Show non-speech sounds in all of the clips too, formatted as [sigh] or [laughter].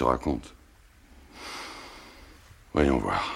Te raconte. Voyons voir.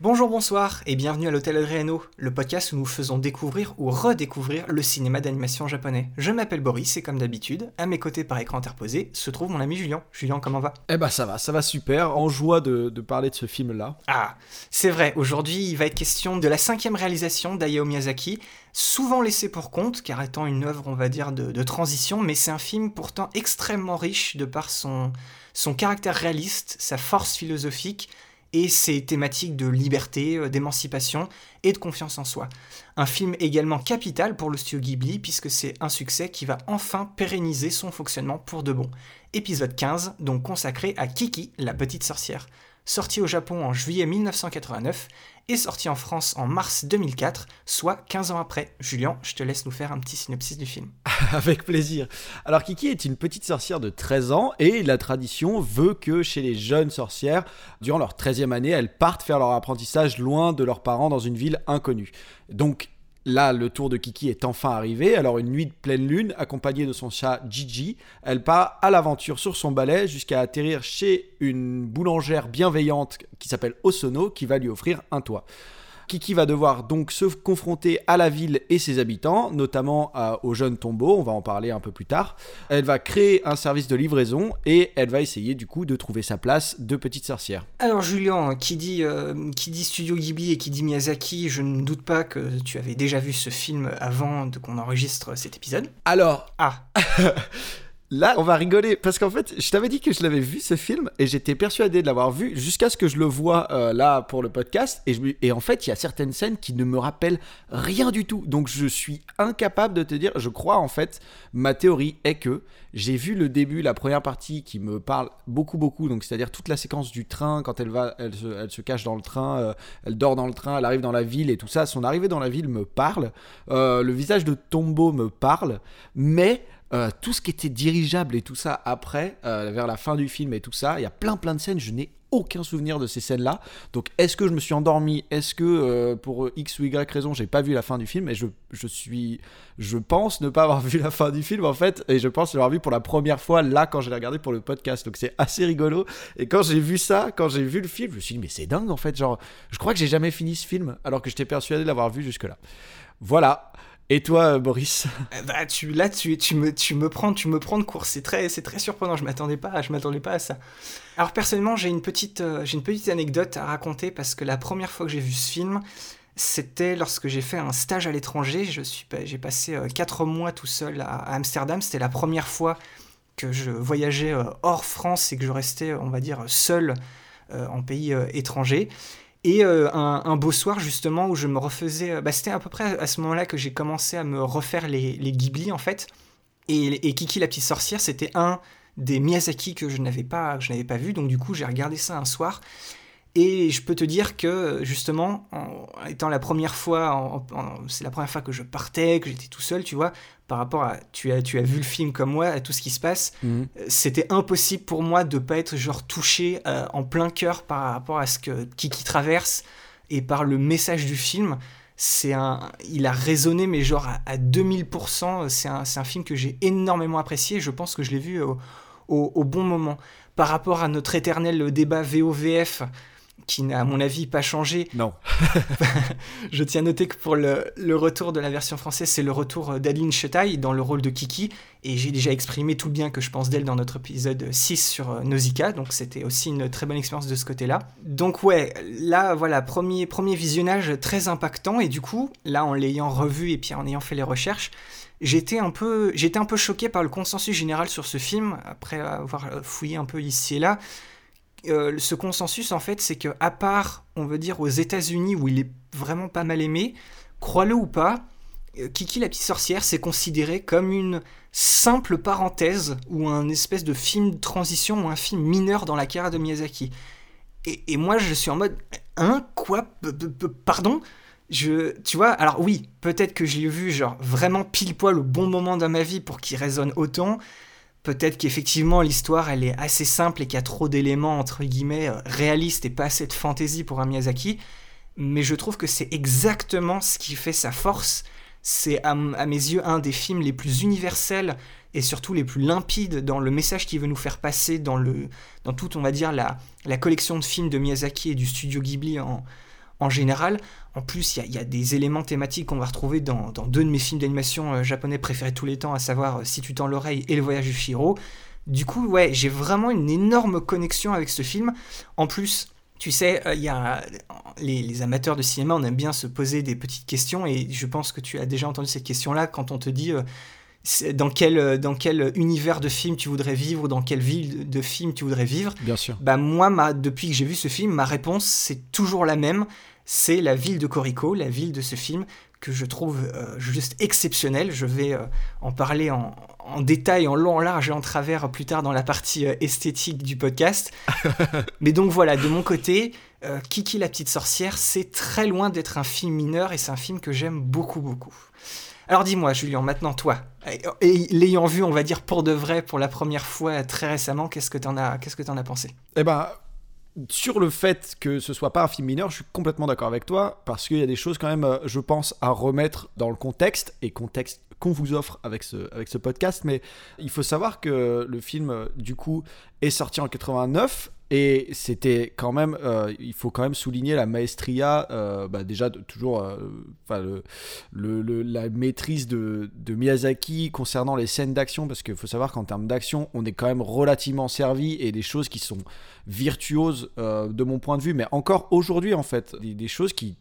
Bonjour, bonsoir et bienvenue à l'Hôtel Adriano, le podcast où nous faisons découvrir ou redécouvrir le cinéma d'animation japonais. Je m'appelle Boris et comme d'habitude, à mes côtés par écran interposé se trouve mon ami Julien. Julien, comment va? Eh ben ça va, ça va super, en joie de, de parler de ce film-là. Ah, c'est vrai, aujourd'hui il va être question de la cinquième réalisation d'Hayao Miyazaki, souvent laissé pour compte, car étant une œuvre, on va dire, de, de transition, mais c'est un film pourtant extrêmement riche de par son, son caractère réaliste, sa force philosophique, et ses thématiques de liberté, euh, d'émancipation et de confiance en soi. Un film également capital pour le studio Ghibli puisque c'est un succès qui va enfin pérenniser son fonctionnement pour de bon. Épisode 15, donc consacré à Kiki, la petite sorcière. Sorti au Japon en juillet 1989 et sorti en France en mars 2004, soit 15 ans après. Julien, je te laisse nous faire un petit synopsis du film. [laughs] Avec plaisir. Alors Kiki est une petite sorcière de 13 ans et la tradition veut que chez les jeunes sorcières, durant leur 13e année, elles partent faire leur apprentissage loin de leurs parents dans une ville inconnue. Donc Là, le tour de Kiki est enfin arrivé. Alors, une nuit de pleine lune, accompagnée de son chat Gigi, elle part à l'aventure sur son balai jusqu'à atterrir chez une boulangère bienveillante qui s'appelle Osono, qui va lui offrir un toit. Kiki va devoir donc se confronter à la ville et ses habitants, notamment à, au jeune tombeau, on va en parler un peu plus tard. Elle va créer un service de livraison et elle va essayer du coup de trouver sa place de petite sorcière. Alors Julien, qui dit, euh, qui dit Studio Ghibli et qui dit Miyazaki, je ne doute pas que tu avais déjà vu ce film avant de qu'on enregistre cet épisode. Alors, Ah, [laughs] Là, on va rigoler parce qu'en fait, je t'avais dit que je l'avais vu ce film et j'étais persuadé de l'avoir vu jusqu'à ce que je le vois euh, là pour le podcast. Et, je et en fait, il y a certaines scènes qui ne me rappellent rien du tout. Donc, je suis incapable de te dire. Je crois en fait, ma théorie est que j'ai vu le début, la première partie qui me parle beaucoup, beaucoup. Donc, c'est-à-dire toute la séquence du train quand elle va, elle se, cache dans le train, euh, elle dort dans le train, elle arrive dans la ville et tout ça. Son arrivée dans la ville me parle. Euh, le visage de Tombeau me parle, mais euh, tout ce qui était dirigeable et tout ça après, euh, vers la fin du film et tout ça, il y a plein plein de scènes, je n'ai aucun souvenir de ces scènes-là. Donc est-ce que je me suis endormi? Est-ce que euh, pour X ou Y raison, j'ai pas vu la fin du film? Et je, je suis, je pense ne pas avoir [laughs] vu la fin du film en fait, et je pense l'avoir vu pour la première fois là quand je l'ai regardé pour le podcast. Donc c'est assez rigolo. Et quand j'ai vu ça, quand j'ai vu le film, je me suis dit mais c'est dingue en fait. Genre, je crois que j'ai jamais fini ce film alors que j'étais persuadé de l'avoir vu jusque-là. Voilà. Et toi, Boris? Euh, bah tu, là tu, tu, me, prends, tu me prends de court. C'est très, très surprenant. Je m'attendais pas, m'attendais pas à ça. Alors personnellement, j'ai une petite, euh, j'ai une petite anecdote à raconter parce que la première fois que j'ai vu ce film, c'était lorsque j'ai fait un stage à l'étranger. Je suis, j'ai passé euh, quatre mois tout seul à, Amsterdam. C'était la première fois que je voyageais euh, hors France et que je restais, on va dire, seul euh, en pays étranger. Et euh, un, beau soir, justement, où je me refaisais. euh, bah, C'était à peu près à ce moment-là que j'ai commencé à me refaire les, les Ghibli, en fait. Et, et Kiki la petite sorcière, c'était un des Miyazaki que je n'avais pas, que je n'avais pas vu. Donc, du coup, j'ai regardé ça un soir. Et je peux te dire que, justement, en étant la première fois, c'est la première fois que je partais, que j'étais tout seul, tu vois, par rapport à. Tu as, tu as vu le film comme moi, à tout ce qui se passe euh, c'était impossible pour moi de pas être genre touché euh, en plein cœur par rapport à ce que Kiki traverse et par le message du film. C'est un, il a résonné mais genre à, à 2000%. C'est un, film que j'ai énormément apprécié. Je pense que je l'ai vu au, au- au bon moment. Par rapport à notre éternel débat VOVF qui n'a à mon avis pas changé, Non. [laughs] je tiens à noter que pour le, le retour de la version française, c'est le retour d'Adeline Chetaille dans le rôle de Kiki. Et j'ai déjà exprimé tout le bien que je pense d'elle dans notre épisode 6 sur euh, Nausicaa. Donc c'était aussi une très bonne expérience de ce côté-là. Donc ouais, là, voilà, premier, premier visionnage très impactant. Et du coup, là, en l'ayant revu et puis en ayant fait les recherches, j'étais un peu, j'étais un peu choqué par le consensus général sur ce film, après avoir euh, fouillé un peu ici et là. Euh, ce consensus, en fait, c'est que à part, on veut dire, aux États-Unis où il est vraiment pas mal aimé, crois-le ou pas, euh, Kiki la petite sorcière, c'est considéré comme une simple parenthèse ou un espèce de film de transition ou un film mineur dans la carrière de Miyazaki. Et, moi, je suis en mode, hein, quoi, P- p- p- pardon? Je, tu vois, alors oui, peut-être que je l'ai vu genre vraiment pile poil au bon moment dans ma vie pour qu'il résonne autant. Peut-être qu'effectivement l'histoire elle est assez simple et qu'il y a trop d'éléments entre guillemets euh, réalistes et pas assez de fantaisie pour un Miyazaki. Mais je trouve que c'est exactement ce qui fait sa force. C'est à, à mes yeux un des films les plus universels et surtout les plus limpides dans le message qu'il veut nous faire passer dans, le, dans toute, on va dire, la, la collection de films de Miyazaki et du studio Ghibli en, en général. En plus, il y a- des éléments thématiques qu'on va retrouver dans, deux de mes films d'animation euh, japonais préférés tous les temps, à savoir euh, Si tu tends l'oreille et Le voyage de Shiro. Du coup, ouais, j'ai vraiment une énorme connexion avec ce film. En plus, tu sais, euh, il y a les, amateurs de cinéma, on aime bien se poser des petites questions et je pense que tu as déjà entendu cette question-là quand on te dit dans quel, euh, dans quel univers de film tu voudrais vivre ou dans quelle ville de- film tu voudrais vivre? Bien sûr. Bah moi, ma, depuis que j'ai vu ce film, ma réponse c'est toujours la même. C'est la ville de Corico, la ville de ce film que je trouve euh, juste exceptionnelle. Je vais euh, en parler en, en détail, en long, en large et en travers plus tard dans la partie euh, esthétique du podcast. [laughs] Mais donc voilà, de mon côté, Kiki la petite sorcière, c'est très loin d'être un film mineur et c'est un film que j'aime beaucoup beaucoup. Alors dis-moi, Julien, maintenant toi, et, l'ayant vu, on va dire pour de vrai, pour la première fois très récemment, qu'est-ce que t'en as, qu'est-ce que t'en as pensé? Eh ben, sur le fait que ce soit pas un film mineur, je suis complètement d'accord avec toi, parce qu'il y a des choses quand même, euh, je pense, à remettre dans le contexte, et contexte qu'on vous offre avec ce, avec ce podcast, mais il faut savoir que le film, euh, du coup, est sorti en 89, et c'était quand même, euh, il faut quand même souligner la maestria, euh, bah déjà toujours, euh, la maîtrise de, Miyazaki concernant les scènes d'action, parce qu'il faut savoir qu'en termes d'action, on est quand même relativement servi et des choses qui sont virtuoses de mon point de vue, mais encore aujourd'hui en fait, des, choses qui-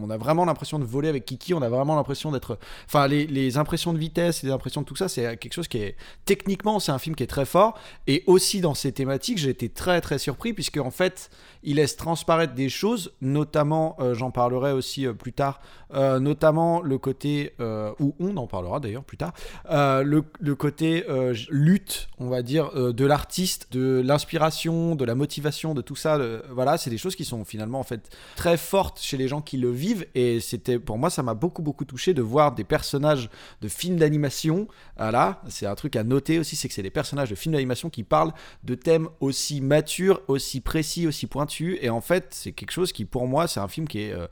on a vraiment l'impression de voler avec Kiki, on a vraiment l'impression d'être, enfin les, impressions de vitesse, les impressions de tout ça, c'est quelque chose qui est techniquement, c'est un film qui est très fort, et aussi dans ses thématiques, j'ai été très très surpris puisque en fait, il laisse transparaître des choses, notamment, euh, j'en parlerai aussi euh, plus tard, euh, notamment le côté, ou on en parlera d'ailleurs plus tard, le, côté lutte, on va dire, de l'artiste, de l'inspiration, de la motivation, de tout ça. voilà, c'est des choses qui sont finalement en fait très fortes chez les gens qui le vivent. Et c'était, pour moi, ça m'a beaucoup beaucoup touché de voir des personnages de films d'animation. Voilà, c'est un truc à noter aussi, c'est que c'est des personnages de films d'animation qui parlent de thèmes aussi matures, aussi précis, aussi pointus. Et en fait, c'est quelque chose qui, pour moi, c'est un film qui est euh,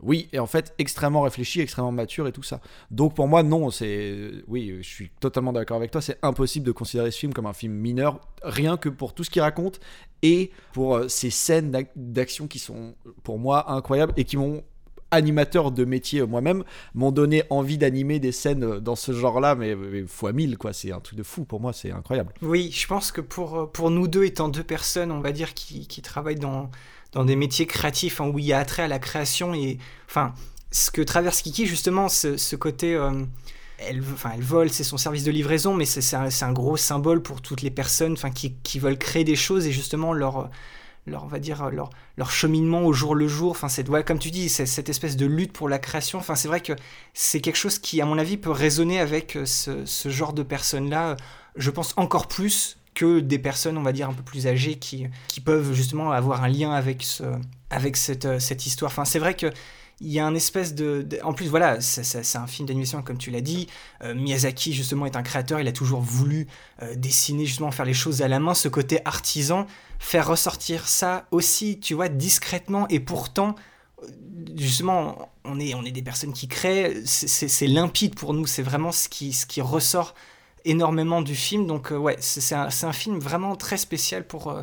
oui, et en fait extrêmement réfléchi, extrêmement mature et tout ça. Donc pour moi, non, c'est. Oui, je suis totalement d'accord avec toi, c'est impossible de considérer ce film comme un film mineur, rien que pour tout ce qu'il raconte et pour euh, ces scènes d'ac- d'action qui sont pour moi incroyables et qui m'ont animateur de métier euh, moi-même m'ont donné envie d'animer des scènes euh, dans ce genre-là mais, fois mille quoi. C'est un truc de fou pour moi c'est incroyable. Oui, je pense que pour, euh, pour nous deux, étant deux personnes, on va dire, qui, qui travaillent dans, dans des métiers créatifs, hein, où il y a attrait à la création, et enfin, ce que traverse Kiki, justement, ce, ce côté... elle, enfin, elle vole, c'est son service de livraison, mais c'est un, un gros symbole pour toutes les personnes enfin, qui, qui veulent créer des choses et justement leur, leur, on va dire, leur, leur cheminement au jour le jour. Enfin, comme tu dis, cette espèce de lutte pour la création. Enfin, c'est vrai que c'est quelque chose qui, à mon avis, peut résonner avec euh, ce, ce genre de personnes-là. Je pense encore plus que des personnes, on va dire, un peu plus âgées qui, qui peuvent justement avoir un lien avec, ce, avec cette, euh, cette histoire. Enfin, c'est vrai que il y a un espèce de, en plus voilà c'est- un film d'animation comme tu l'as dit. Euh, Miyazaki justement est un créateur. Il a toujours voulu euh, dessiner justement faire les choses à la main. Ce côté artisan faire ressortir ça aussi tu vois discrètement. Et pourtant justement on est on est des personnes qui créent. C'est- limpide pour nous. C'est vraiment ce qui ce qui ressort énormément du film. Donc euh, ouais c'est un, un film vraiment très spécial pour euh,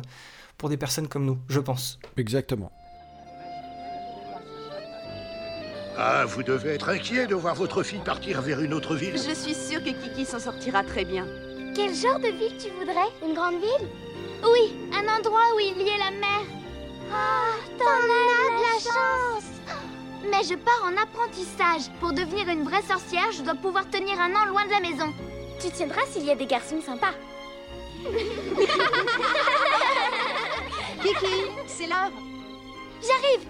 pour des personnes comme nous je pense. Exactement Ah, vous devez être inquiet de voir votre fille partir vers une autre ville. Je suis sûre que Kiki s'en sortira très bien. Quel genre de ville tu voudrais? Une grande ville? Oui, un endroit où il y ait la mer. Ah, t'en as de la chance Mais je pars en apprentissage. Pour devenir une vraie sorcière, je dois pouvoir tenir un an loin de la maison. Tu tiendras s'il y a des garçons sympas. [laughs] Kiki, c'est l'heure. J'arrive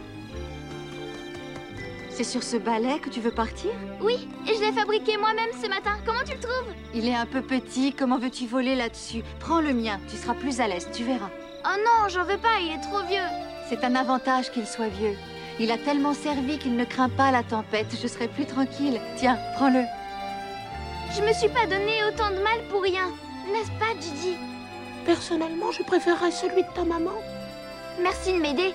C'est sur ce balai que tu veux partir Oui, et je l'ai fabriqué moi-même ce matin. Comment tu le trouves Il est un peu petit, comment veux-tu voler là-dessus Prends le mien, tu seras plus à l'aise, tu verras. Oh non, j'en veux pas, il est trop vieux. C'est un avantage qu'il soit vieux. Il a tellement servi qu'il ne craint pas la tempête. Je serai plus tranquille. Tiens, prends-le. Je me suis pas donné autant de mal pour rien, n'est-ce pas, Gigi Personnellement, je préférerais celui de ta maman. Merci de m'aider.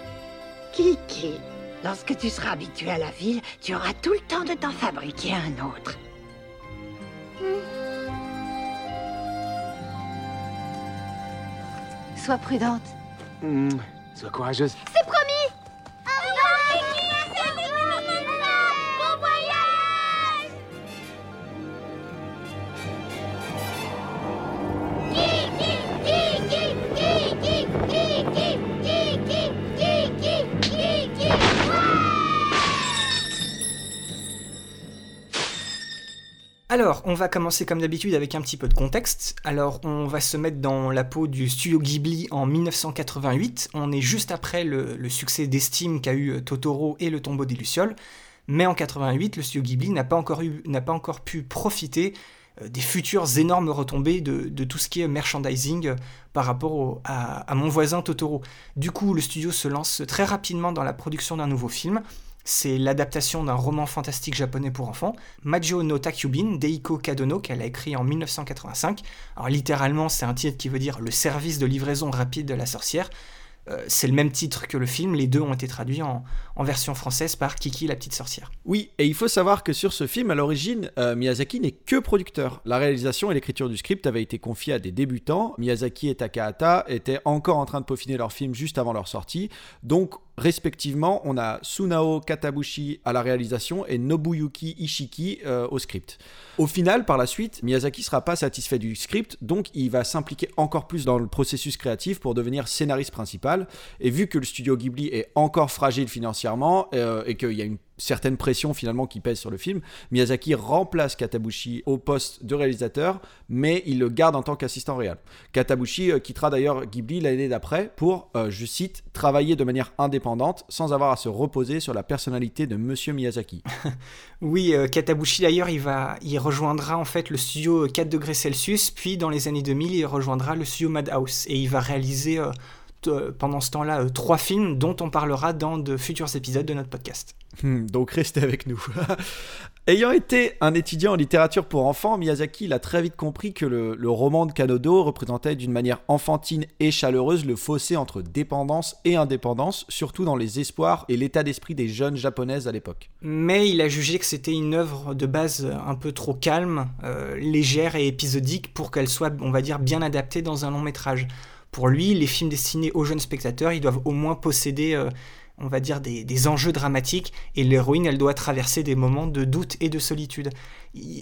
Kiki, lorsque tu seras habitué à la ville, tu auras tout le temps de t'en fabriquer un autre. Sois prudente. sois courageuse. C'est Alors, on va commencer comme d'habitude avec un petit peu de contexte. Alors, on va se mettre dans la peau du studio Ghibli en 1988. On est juste après le, succès d'estime qu'a eu Totoro et Le tombeau des Lucioles. Mais en 88, le studio Ghibli n'a pas encore, pu profiter euh, des futures énormes retombées de, tout ce qui est merchandising euh, par rapport à mon voisin Totoro. Du coup, le studio se lance très rapidement dans la production d'un nouveau film. C'est l'adaptation d'un roman fantastique japonais pour enfants, Majo no Takyubin d'Eiko Kadono, qu'elle a écrit en 1985. Alors littéralement, c'est un titre qui veut dire le service de livraison rapide de la sorcière. Euh, c'est le même titre que le film, les deux ont été traduits en, version française par Kiki la petite sorcière. Oui, et il faut savoir que sur ce film, à l'origine, euh, Miyazaki n'est que producteur. La réalisation et l'écriture du script avaient été confiées à des débutants. Miyazaki et Takahata étaient encore en train de peaufiner leur film juste avant leur sortie. Donc, respectivement, on a Sunao Katabushi à la réalisation et Nobuyuki Ishiki euh, au script. Au final, par la suite, Miyazaki sera pas satisfait du script, donc il va s'impliquer encore plus dans le processus créatif pour devenir scénariste principal. Et vu que le studio Ghibli est encore fragile financièrement euh, et qu'il y a une certaine pression finalement qui pèse sur le film, Miyazaki remplace Katabushi au poste de réalisateur, mais il le garde en tant qu'assistant réel. Katabushi euh, quittera d'ailleurs Ghibli l'année d'après pour, euh, je cite, travailler de manière indépendante sans avoir à se reposer sur la personnalité de Monsieur Miyazaki. [laughs] Oui, euh, Katabushi d'ailleurs, il, va, il rejoindra en fait le studio 4 degrés Celsius, puis dans les années 2000, il rejoindra le studio Madhouse et il va réaliser euh, euh, pendant ce temps-là euh, trois films dont on parlera dans de futurs épisodes de notre podcast. Hmm, donc restez avec nous. [laughs] Ayant été un étudiant en littérature pour enfants, Miyazaki il a très vite compris que le, roman de Kanodo représentait d'une manière enfantine et chaleureuse le fossé entre dépendance et indépendance, surtout dans les espoirs et l'état d'esprit des jeunes japonaises à l'époque. Mais il a jugé que c'était une œuvre de base un peu trop calme, euh, légère et épisodique pour qu'elle soit, on va dire, bien adaptée dans un long métrage. Pour lui, les films destinés aux jeunes spectateurs, ils doivent au moins posséder, euh, on va dire, des, des enjeux dramatiques, et l'héroïne, elle doit traverser des moments de doute et de solitude.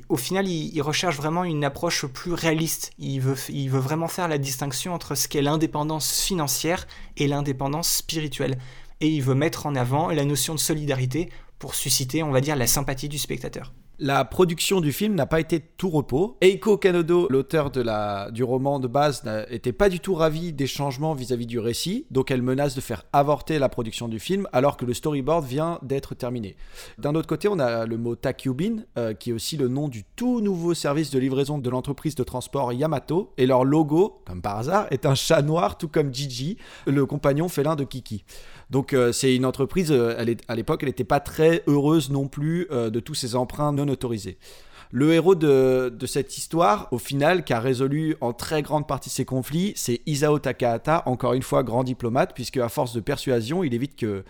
Au final, il, il recherche vraiment une approche plus réaliste. Il veut, il veut vraiment faire la distinction entre ce qu'est l'indépendance financière et l'indépendance spirituelle. Et il veut mettre en avant la notion de solidarité pour susciter, on va dire, la sympathie du spectateur. La production du film n'a pas été tout repos. Eiko Kanodo, l'auteur la, du roman de base, n'était pas du tout ravi des changements vis-à-vis du récit, donc elle menace de faire avorter la production du film alors que le storyboard vient d'être terminé. D'un autre côté, on a le mot Takyubin, euh, qui est aussi le nom du tout nouveau service de livraison de l'entreprise de transport Yamato, et leur logo, comme par hasard, est un chat noir, tout comme Gigi, le compagnon félin de Kiki. Donc euh, c'est une entreprise, euh, à l'époque, elle n'était pas très heureuse non plus de tous ces emprunts non autorisés. Le héros de, cette histoire, au final, qui a résolu en très grande partie ses conflits, c'est Isao Takahata, encore une fois grand diplomate, puisque à force de persuasion, il évite que,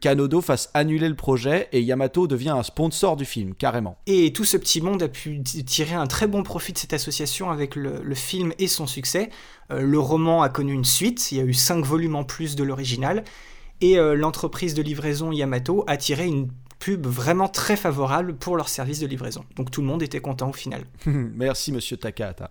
Kanodo fasse annuler le projet et Yamato devient un sponsor du film, carrément. Et tout ce petit monde a pu tirer un très bon profit de cette association avec le, film et son succès. Euh, le roman a connu une suite, il y a eu 5 volumes en plus de l'original, et euh, l'entreprise de livraison Yamato a tiré une pub vraiment très favorable pour leur service de livraison. Donc tout le monde était content au final. [laughs] Merci, monsieur Takahata.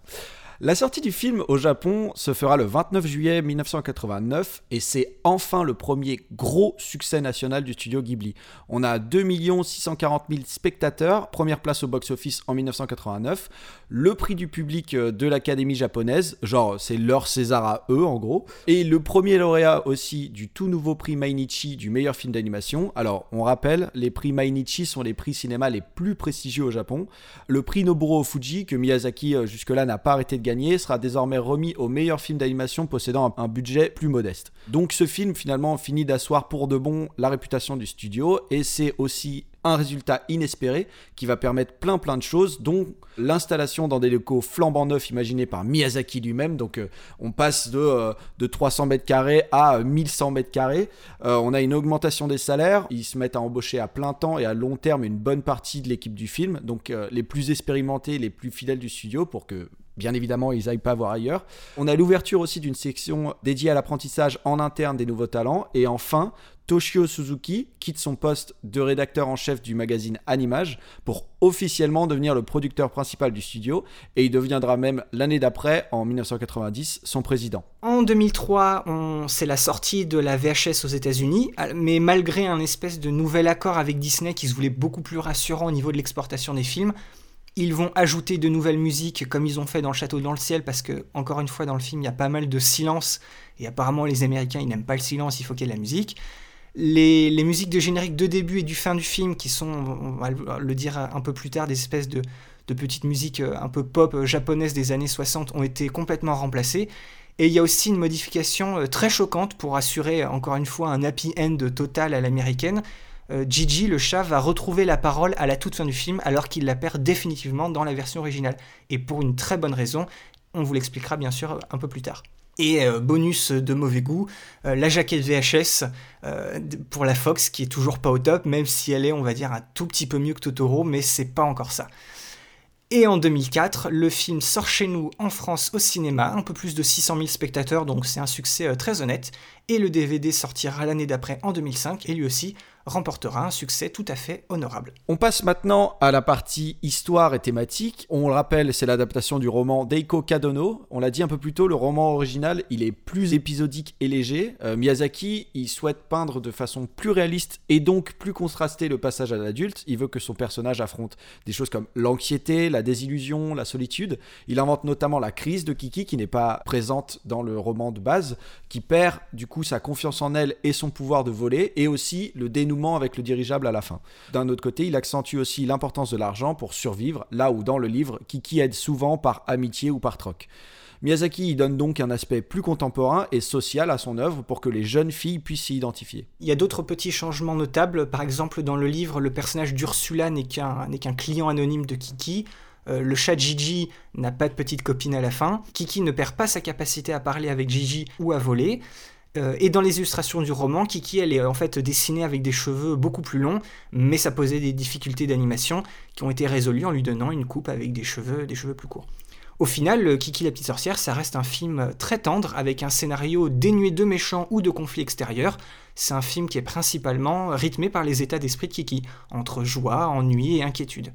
La sortie du film au Japon se fera le 29 juillet 1989 et c'est enfin le premier gros succès national du studio Ghibli. On a 2 640 000 spectateurs, première place au box-office en 1989, le prix du public euh, de l'Académie japonaise, genre c'est leur César à eux en gros, et le premier lauréat aussi du tout nouveau prix Mainichi du meilleur film d'animation. Alors on rappelle, les prix Mainichi sont les prix cinéma les plus prestigieux au Japon. Le prix Nobuo Fuji, que Miyazaki euh, jusque-là n'a pas arrêté de sera désormais remis au meilleur film d'animation possédant un budget plus modeste. Donc ce film finalement finit d'asseoir pour de bon la réputation du studio et c'est aussi un résultat inespéré qui va permettre plein plein de choses, dont l'installation dans des locaux flambant neufs imaginés par Miyazaki lui-même. Donc euh, on passe de, euh, de 300 mètres carrés à 1100 mètres carrés. Euh, on a une augmentation des salaires. Ils se mettent à embaucher à plein temps et à long terme une bonne partie de l'équipe du film. Donc les plus expérimentés, les plus fidèles du studio pour que bien évidemment, ils n'aillent pas voir ailleurs. On a l'ouverture aussi d'une section dédiée à l'apprentissage en interne des nouveaux talents. Et enfin, Toshio Suzuki quitte son poste de rédacteur en chef du magazine Animage pour officiellement devenir le producteur principal du studio et il deviendra même l'année d'après, en 1990, son président. En 2003, c'est la sortie de la VHS aux États-Unis, mais malgré un espèce de nouvel accord avec Disney qui se voulait beaucoup plus rassurant au niveau de l'exportation des films, ils vont ajouter de nouvelles musiques comme ils ont fait dans Le Château dans le ciel parce que encore une fois dans le film il y a pas mal de silence et apparemment les Américains ils n'aiment pas le silence, il faut qu'il y ait de la musique. Les, musiques de générique de début et du fin du film, qui sont, on va le dire un peu plus tard, des espèces de, petites musiques euh, un peu pop euh, japonaises des années 60, ont été complètement remplacées. Et il y a aussi une modification euh, très choquante pour assurer, encore une fois, un happy end total à l'américaine. Gigi, le chat, va retrouver la parole à la toute fin du film alors qu'il la perd définitivement dans la version originale. Et pour une très bonne raison, on vous l'expliquera bien sûr un peu plus tard. Et euh, bonus de mauvais goût, euh, la jaquette VHS euh, pour la Fox qui est toujours pas au top, même si elle est, on va dire, un tout petit peu mieux que Totoro, mais c'est pas encore ça. Et en 2004, le film sort chez nous en France au cinéma, un peu plus de 600 000 spectateurs, donc c'est un succès très honnête. Et le DVD sortira l'année d'après en 2005, et lui aussi remportera un succès tout à fait honorable. On passe maintenant à la partie histoire et thématique. On le rappelle, c'est l'adaptation du roman d'Eiko Kadono. On l'a dit un peu plus tôt, le roman original, il est plus épisodique et léger. Euh, Miyazaki, il souhaite peindre de façon plus réaliste et donc plus contrastée le passage à l'adulte. Il veut que son personnage affronte des choses comme l'anxiété, la désillusion, la solitude. Il invente notamment la crise de Kiki qui n'est pas présente dans le roman de base, qui perd du coup sa confiance en elle et son pouvoir de voler et aussi le avec le dirigeable à la fin. D'un autre côté, il accentue aussi l'importance de l'argent pour survivre, là où dans le livre, Kiki aide souvent par amitié ou par troc. Miyazaki y donne donc un aspect plus contemporain et social à son œuvre pour que les jeunes filles puissent s'y identifier. Il y a d'autres petits changements notables, par exemple dans le livre, le personnage d'Ursula n'est qu'un client anonyme de Kiki, euh, le chat Gigi n'a pas de petite copine à la fin, Kiki ne perd pas sa capacité à parler avec Gigi ou à voler, euh, et dans les illustrations du roman, Kiki, elle est en fait dessinée avec des cheveux beaucoup plus longs, mais ça posait des difficultés d'animation qui ont été résolues en lui donnant une coupe avec des cheveux, des cheveux plus courts. Au final, Kiki la petite sorcière, ça reste un film très tendre avec un scénario dénué de méchants ou de conflits extérieurs. C'est un film qui est principalement rythmé par les états d'esprit de Kiki, entre joie, ennui et inquiétude.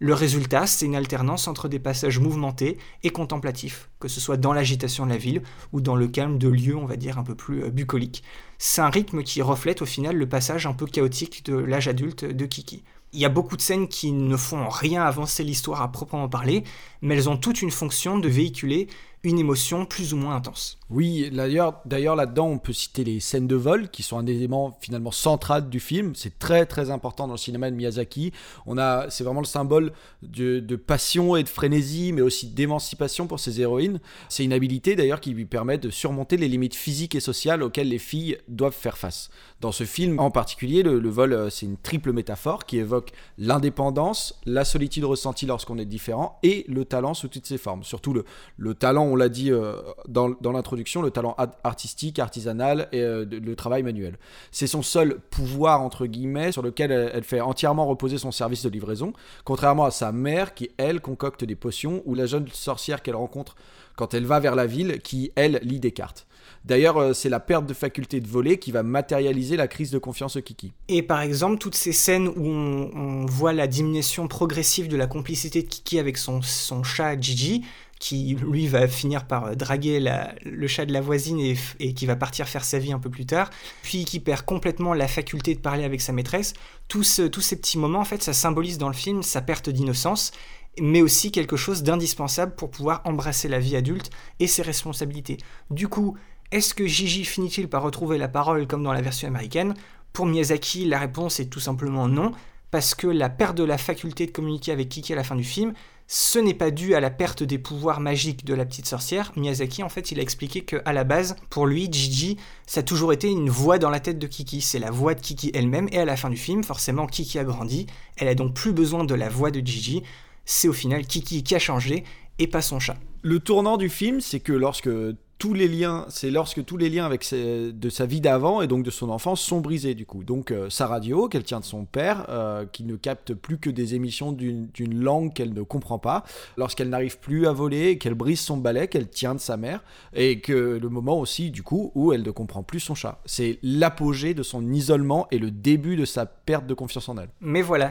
Le résultat, c'est une alternance entre des passages mouvementés et contemplatifs, que ce soit dans l'agitation de la ville ou dans le calme de lieux, on va dire, un peu plus euh, bucoliques. C'est un rythme qui reflète au final le passage un peu chaotique de l'âge adulte de Kiki. Il y a beaucoup de scènes qui ne font rien avancer l'histoire à proprement parler, mais elles ont toute une fonction de véhiculer une émotion plus ou moins intense. Oui, d'ailleurs, d'ailleurs là-dedans, on peut citer les scènes de vol, qui sont un élément finalement central du film. C'est très très important dans le cinéma de Miyazaki. On a, c'est vraiment le symbole de, passion et de frénésie, mais aussi d'émancipation pour ses héroïnes. C'est une habilité d'ailleurs qui lui permet de surmonter les limites physiques et sociales auxquelles les filles doivent faire face. Dans ce film en particulier, le, le vol, euh, c'est une triple métaphore qui évoque l'indépendance, la solitude ressentie lorsqu'on est différent et le talent sous toutes ses formes. Surtout le, le talent on l'a dit euh, dans, l'introduction, le talent artistique, artisanal et euh, le travail manuel. C'est son seul pouvoir, entre guillemets, sur lequel elle, fait entièrement reposer son service de livraison, contrairement à sa mère qui, elle, concocte des potions, ou la jeune sorcière qu'elle rencontre quand elle va vers la ville, qui, elle, lit des cartes. D'ailleurs, euh, c'est la perte de faculté de voler qui va matérialiser la crise de confiance de Kiki. Et par exemple, toutes ces scènes où on, voit la diminution progressive de la complicité de Kiki avec son, son chat Gigi, qui lui va finir par euh, draguer le chat de la voisine et, qui va partir faire sa vie un peu plus tard, puis qui perd complètement la faculté de parler avec sa maîtresse. Tous, tous ces petits moments, en fait, ça symbolise dans le film sa perte d'innocence, mais aussi quelque chose d'indispensable pour pouvoir embrasser la vie adulte et ses responsabilités. Du coup, est-ce que Gigi finit-il par retrouver la parole comme dans la version américaine? Pour Miyazaki, la réponse est tout simplement non, parce que la perte de la faculté de communiquer avec Kiki à la fin du film, ce n'est pas dû à la perte des pouvoirs magiques de la petite sorcière. Miyazaki, en fait, il a expliqué que à la base, pour lui, Gigi, ça a toujours été une voix dans la tête de Kiki. C'est la voix de Kiki elle-même. Et à la fin du film, forcément, Kiki a grandi. Elle a donc plus besoin de la voix de Gigi. C'est au final Kiki qui a changé et pas son chat. Le tournant du film, c'est que lorsque tous les liens, c'est lorsque tous les liens avec de sa vie d'avant et donc de son enfance sont brisés du coup. Donc euh, sa radio qu'elle tient de son père, euh, qui ne capte plus que des émissions d'une langue qu'elle ne comprend pas, lorsqu'elle n'arrive plus à voler, qu'elle brise son balai qu'elle tient de sa mère, et que le moment aussi du coup où elle ne comprend plus son chat. C'est l'apogée de son isolement et le début de sa perte de confiance en elle. Mais voilà,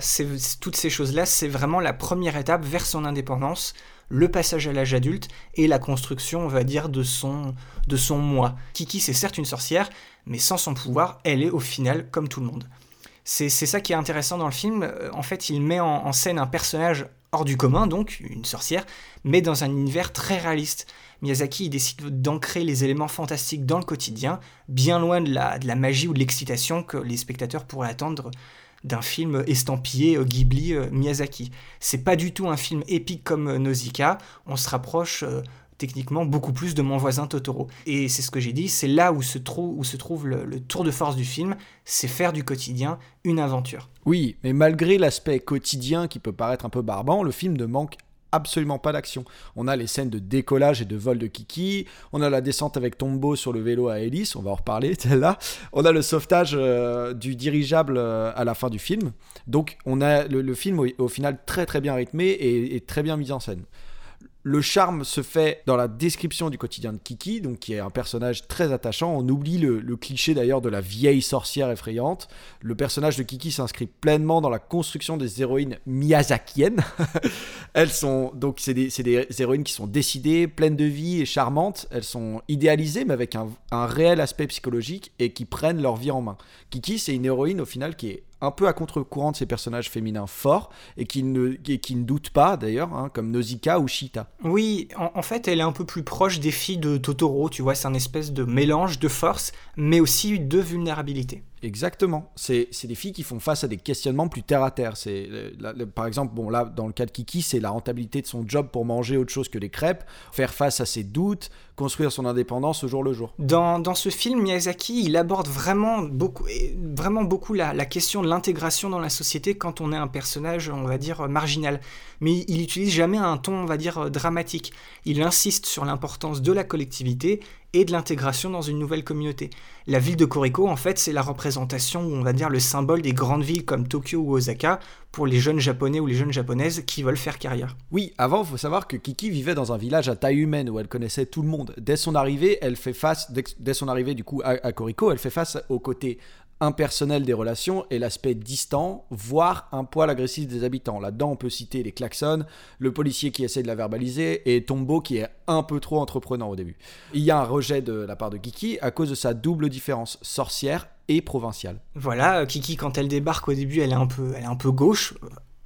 toutes ces choses-là, c'est vraiment la première étape vers son indépendance le passage à l'âge adulte et la construction, on va dire, de son, moi. Kiki, c'est certes une sorcière, mais sans son pouvoir, elle est au final comme tout le monde. C'est ça qui est intéressant dans le film. Euh, en fait, il met en, scène un personnage hors du commun, donc une sorcière, mais dans un univers très réaliste. Miyazaki décide d'ancrer les éléments fantastiques dans le quotidien, bien loin de la, de la magie ou de l'excitation que les spectateurs pourraient attendre d'un film estampillé euh, Ghibli euh, Miyazaki. C'est pas du tout un film épique comme euh, Nausicaa, on se rapproche techniquement beaucoup plus de mon voisin Totoro. Et c'est ce que j'ai dit, c'est là où se, trouve, où se trouve le, tour de force du film, c'est faire du quotidien une aventure. Oui, mais malgré l'aspect quotidien qui peut paraître un peu barbant, le film ne manque absolument pas d'action. On a les scènes de décollage et de vol de Kiki, on a la descente avec Tombo sur le vélo à hélice, on va en reparler, [laughs] celle-là. On a le sauvetage euh, du dirigeable euh, à la fin du film. Donc on a le, film au, final très très bien rythmé et très bien mis en scène. Le charme se fait dans la description du quotidien de Kiki, donc qui est un personnage très attachant. On oublie le, cliché d'ailleurs de la vieille sorcière effrayante. Le personnage de Kiki s'inscrit pleinement dans la construction des héroïnes miyazakiennes. [laughs] Elles sont donc c'est des, des, héroïnes qui sont décidées, pleines de vie et charmantes. Elles sont idéalisées mais avec un, un réel aspect psychologique et qui prennent leur vie en main. Kiki c'est une héroïne au final qui est un peu à contre-courant de ces personnages féminins forts et qui ne, qui ne doutent pas d'ailleurs, hein, comme Nausicaa ou Shita. Oui, en, fait, elle est un peu plus proche des filles de Totoro, tu vois, c'est un espèce de mélange de force, mais aussi de vulnérabilité. Exactement. C'est des filles qui font face à des questionnements plus terre à terre. C'est par exemple, bon là, dans le cas de Kiki, c'est la rentabilité de son job pour manger autre chose que les crêpes, faire face à ses doutes, construire son indépendance au jour le jour. Dans, dans ce film, Miyazaki, il aborde vraiment beaucoup, vraiment beaucoup la, la question de l'intégration dans la société quand on est un personnage, on va dire, marginal. Mais il utilise jamais un ton, on va dire, dramatique. Il insiste sur l'importance de la collectivité et de l'intégration dans une nouvelle communauté. La ville de Koriko, en fait, c'est la représentation, on va dire, le symbole des grandes villes comme Tokyo ou Osaka pour les jeunes japonais ou les jeunes japonaises qui veulent faire carrière. Oui, avant, il faut savoir que Kiki vivait dans un village à taille humaine où elle connaissait tout le monde. Dès son arrivée, elle fait face, du coup à, à Koriko, elle fait face au côté impersonnel des relations et l'aspect distant, voire un poil agressif des habitants. Là-dedans, on peut citer les klaxons, le policier qui essaie de la verbaliser et Tombo qui est un peu trop entreprenant au début. Il y a un rejet de la part de Kiki à cause de sa double différence, sorcière et provinciale. Voilà, euh, Kiki quand elle débarque au début, elle est un peu, elle est un peu gauche,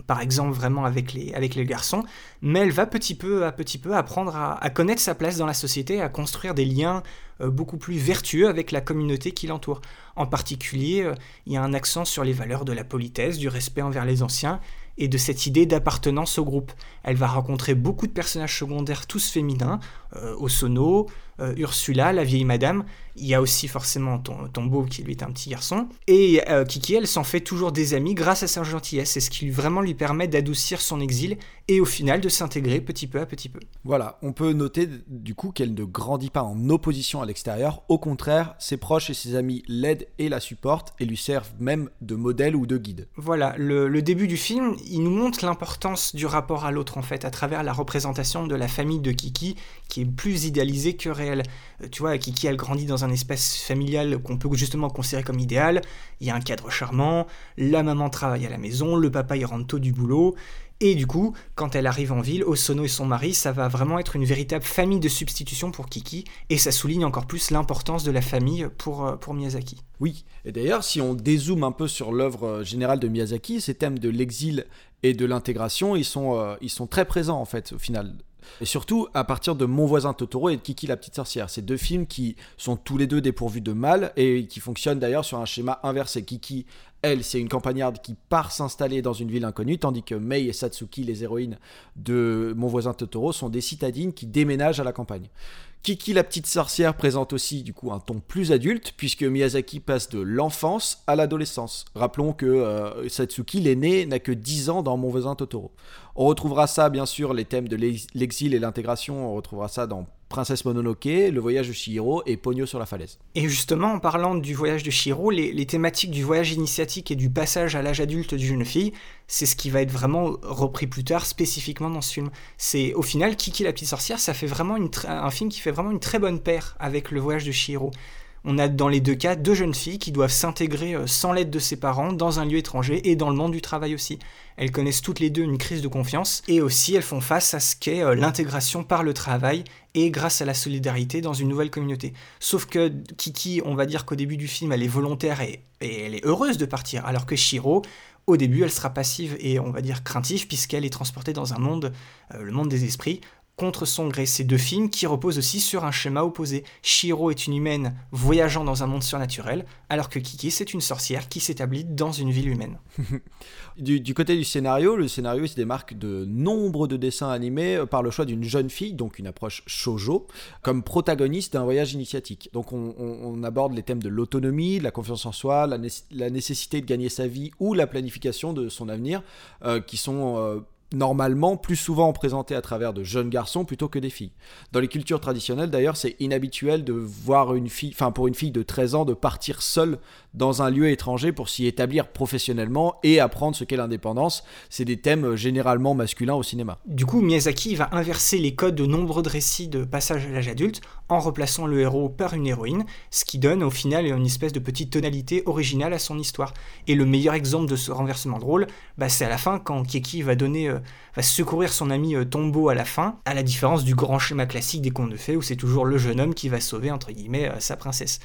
par exemple vraiment avec les, garçons, mais elle va petit peu à petit peu apprendre à, connaître sa place dans la société, à construire des liens euh, beaucoup plus vertueux avec la communauté qui l'entoure. En particulier, euh, il y a un accent sur les valeurs de la politesse, du respect envers les anciens et de cette idée d'appartenance au groupe. Elle va rencontrer beaucoup de personnages secondaires, tous féminins, euh, Osono, euh, Ursula, la vieille madame. Il y a aussi forcément Tombo qui lui est un petit garçon. Et euh, Kiki, elle s'en fait toujours des amis grâce à sa gentillesse. C'est ce qui vraiment lui permet d'adoucir son exil et au final de s'intégrer petit peu à petit peu. Voilà, on peut noter du coup qu'elle ne grandit pas en opposition à l'extérieur. Au contraire, ses proches et ses amis l'aident et la supportent et lui servent même de modèle ou de guide. Voilà, le, le début du film, il nous montre l'importance du rapport à l'autre en fait, à travers la représentation de la famille de Kiki qui est plus idéalisée que réelle. Euh, tu vois, Kiki, elle grandit dans un espace familial qu'on peut justement considérer comme idéal. Il y a un cadre charmant, la maman travaille à la maison, le papa il rentre tôt du boulot. Et du coup, quand elle arrive en ville, Osono et son mari, ça va vraiment être une véritable famille de substitution pour Kiki, et ça souligne encore plus l'importance de la famille pour, euh, Miyazaki. Oui, et d'ailleurs, si on dézoome un peu sur l'œuvre euh, générale de Miyazaki, ces thèmes de l'exil et de l'intégration, ils sont très présents en fait au final. Et surtout à partir de Mon voisin Totoro et de Kiki la petite sorcière. Ces deux films qui sont tous les deux dépourvus de mal et qui fonctionnent d'ailleurs sur un schéma inversé. Kiki, elle, c'est une campagnarde qui part s'installer dans une ville inconnue, tandis que Mei et Satsuki, les héroïnes de Mon voisin Totoro, sont des citadines qui déménagent à la campagne. Kiki la petite sorcière présente aussi du coup un ton plus adulte puisque Miyazaki passe de l'enfance à l'adolescence. Rappelons que euh, Satsuki l'aîné n'a que 10 ans dans Mon voisin Totoro. On retrouvera ça bien sûr les thèmes de l'ex- l'exil et l'intégration, on retrouvera ça dans Princesse Mononoke, Le voyage de Chihiro et Pogno sur la falaise. Et justement, en parlant du voyage de Shiro, les, thématiques du voyage initiatique et du passage à l'âge adulte d'une jeune fille, c'est ce qui va être vraiment repris plus tard spécifiquement dans ce film. C'est au final Kiki la petite sorcière, ça fait vraiment un film qui fait vraiment une très bonne paire avec le voyage de Shiro. On a dans les deux cas deux jeunes filles qui doivent s'intégrer euh, sans l'aide de ses parents dans un lieu étranger et dans le monde du travail aussi. Elles connaissent toutes les deux une crise de confiance et aussi elles font face à ce qu'est euh, l'intégration par le travail et grâce à la solidarité dans une nouvelle communauté. Sauf que Kiki, on va dire qu'au début du film, elle est volontaire et, elle est heureuse de partir, alors que Shiro, au début, elle sera passive et on va dire craintive puisqu'elle est transportée dans un monde, euh, le monde des esprits, contre son gré. Ces deux films qui reposent aussi sur un schéma opposé. Shiro est une humaine voyageant dans un monde surnaturel, alors que Kiki c'est une sorcière qui s'établit dans une ville humaine. [laughs] Du, côté du scénario, le scénario se démarque de nombre de dessins animés euh, par le choix d'une jeune fille, donc une approche shojo, comme protagoniste d'un voyage initiatique. Donc on, aborde les thèmes de l'autonomie, de la confiance en soi, la nécessité de gagner sa vie ou la planification de son avenir, euh, qui sont euh, normalement plus souvent présentés à travers de jeunes garçons plutôt que des filles. Dans les cultures traditionnelles d'ailleurs, c'est inhabituel de voir une fille, enfin pour une fille de 13 ans, de partir seule dans un lieu étranger pour s'y établir professionnellement et apprendre ce qu'est l'indépendance. C'est des thèmes euh, généralement masculins au cinéma. Du coup, Miyazaki va inverser les codes de nombreux récits de passage à l'âge adulte en replaçant le héros par une héroïne, ce qui donne au final une espèce de petite tonalité originale à son histoire. Et le meilleur exemple de ce renversement de rôle, bah, c'est à la fin quand Keki va donner, euh, secourir son ami euh, Tombo à la fin, à la différence du grand schéma classique des contes de fées où c'est toujours le jeune homme qui va sauver entre guillemets sa princesse.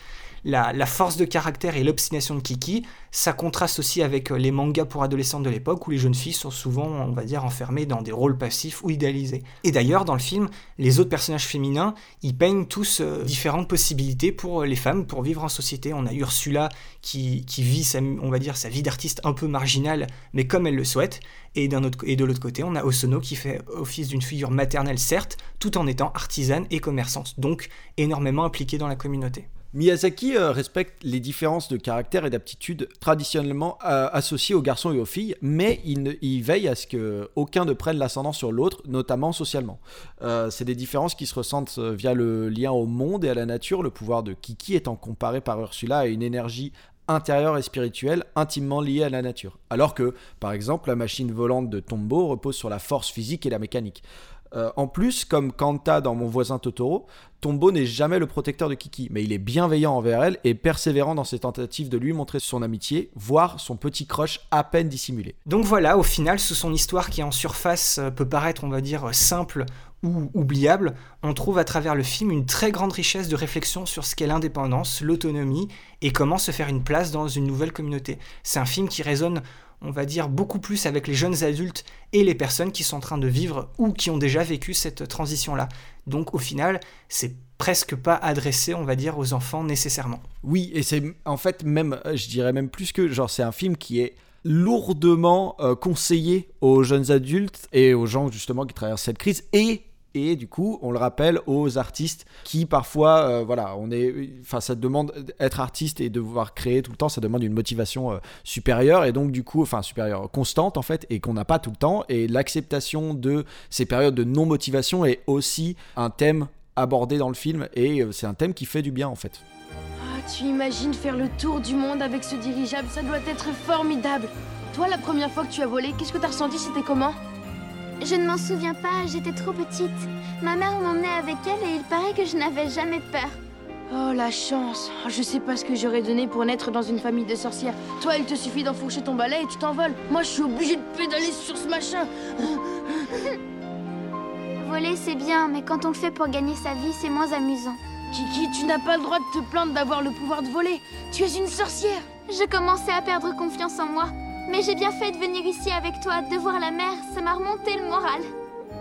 La, force de caractère et l'obstination de Kiki, ça contraste aussi avec euh, les mangas pour adolescents de l'époque où les jeunes filles sont souvent, on va dire, enfermées dans des rôles passifs ou idéalisés. Et d'ailleurs, dans le film, les autres personnages féminins, ils peignent tous euh, différentes possibilités pour euh, les femmes pour vivre en société. On a Ursula qui, vit, sa, on va dire, sa vie d'artiste un peu marginale, mais comme elle le souhaite. Et, autre, et de l'autre côté, on a Osono qui fait office d'une figure maternelle, certes, tout en étant artisane et commerçante, donc énormément impliquée dans la communauté. Miyazaki euh, respecte les différences de caractère et d'aptitude traditionnellement euh, associées aux garçons et aux filles, mais il, veille à ce que aucun ne prenne l'ascendant sur l'autre, notamment socialement. Euh, c'est des différences qui se ressentent via le lien au monde et à la nature, le pouvoir de Kiki étant comparé par Ursula à une énergie intérieure et spirituelle intimement liée à la nature. Alors que, par exemple, la machine volante de Tombo repose sur la force physique et la mécanique. Euh, en plus, comme Kanta dans Mon voisin Totoro, Tombo n'est jamais le protecteur de Kiki, mais il est bienveillant envers elle et persévérant dans ses tentatives de lui montrer son amitié, voire son petit crush à peine dissimulé. Donc voilà, au final, sous son histoire qui en surface euh, peut paraître, on va dire, simple ou oubliable, on trouve à travers le film une très grande richesse de réflexion sur ce qu'est l'indépendance, l'autonomie et comment se faire une place dans une nouvelle communauté. C'est un film qui résonne, on va dire, beaucoup plus avec les jeunes adultes et les personnes qui sont en train de vivre ou qui ont déjà vécu cette transition-là. Donc au final, c'est presque pas adressé, on va dire, aux enfants nécessairement. Oui, et c'est en fait même, euh, je dirais même plus que, genre, c'est un film qui est lourdement euh, conseillé aux jeunes adultes et aux gens justement qui traversent cette crise et et du coup, on le rappelle aux artistes qui parfois, euh, voilà, on est, enfin, ça demande être artiste et devoir créer tout le temps, ça demande une motivation euh, supérieure et donc du coup, enfin supérieure, constante en fait, et qu'on n'a pas tout le temps. Et l'acceptation de ces périodes de non motivation est aussi un thème abordé dans le film et euh, c'est un thème qui fait du bien en fait. Ah, tu imagines faire le tour du monde avec ce dirigeable, ça doit être formidable. Toi, la première fois que tu as volé, qu'est-ce que t'as ressenti? C'était comment? Je ne m'en souviens pas, j'étais trop petite. Ma mère m'emmenait avec elle et il paraît que je n'avais jamais peur. Oh la chance Oh, Je sais pas ce que j'aurais donné pour naître dans une famille de sorcières. Toi, il te suffit d'enfourcher ton balai et tu t'envoles. Moi, je suis obligée de pédaler sur ce machin. [laughs] Voler, c'est bien, mais quand on le fait pour gagner sa vie, c'est moins amusant. Kiki, tu n'as pas le droit de te plaindre d'avoir le pouvoir de voler. Tu es une sorcière. Je commençais à perdre confiance en moi. Mais j'ai bien fait de venir ici avec toi, de voir la mer, ça m'a remonté le moral.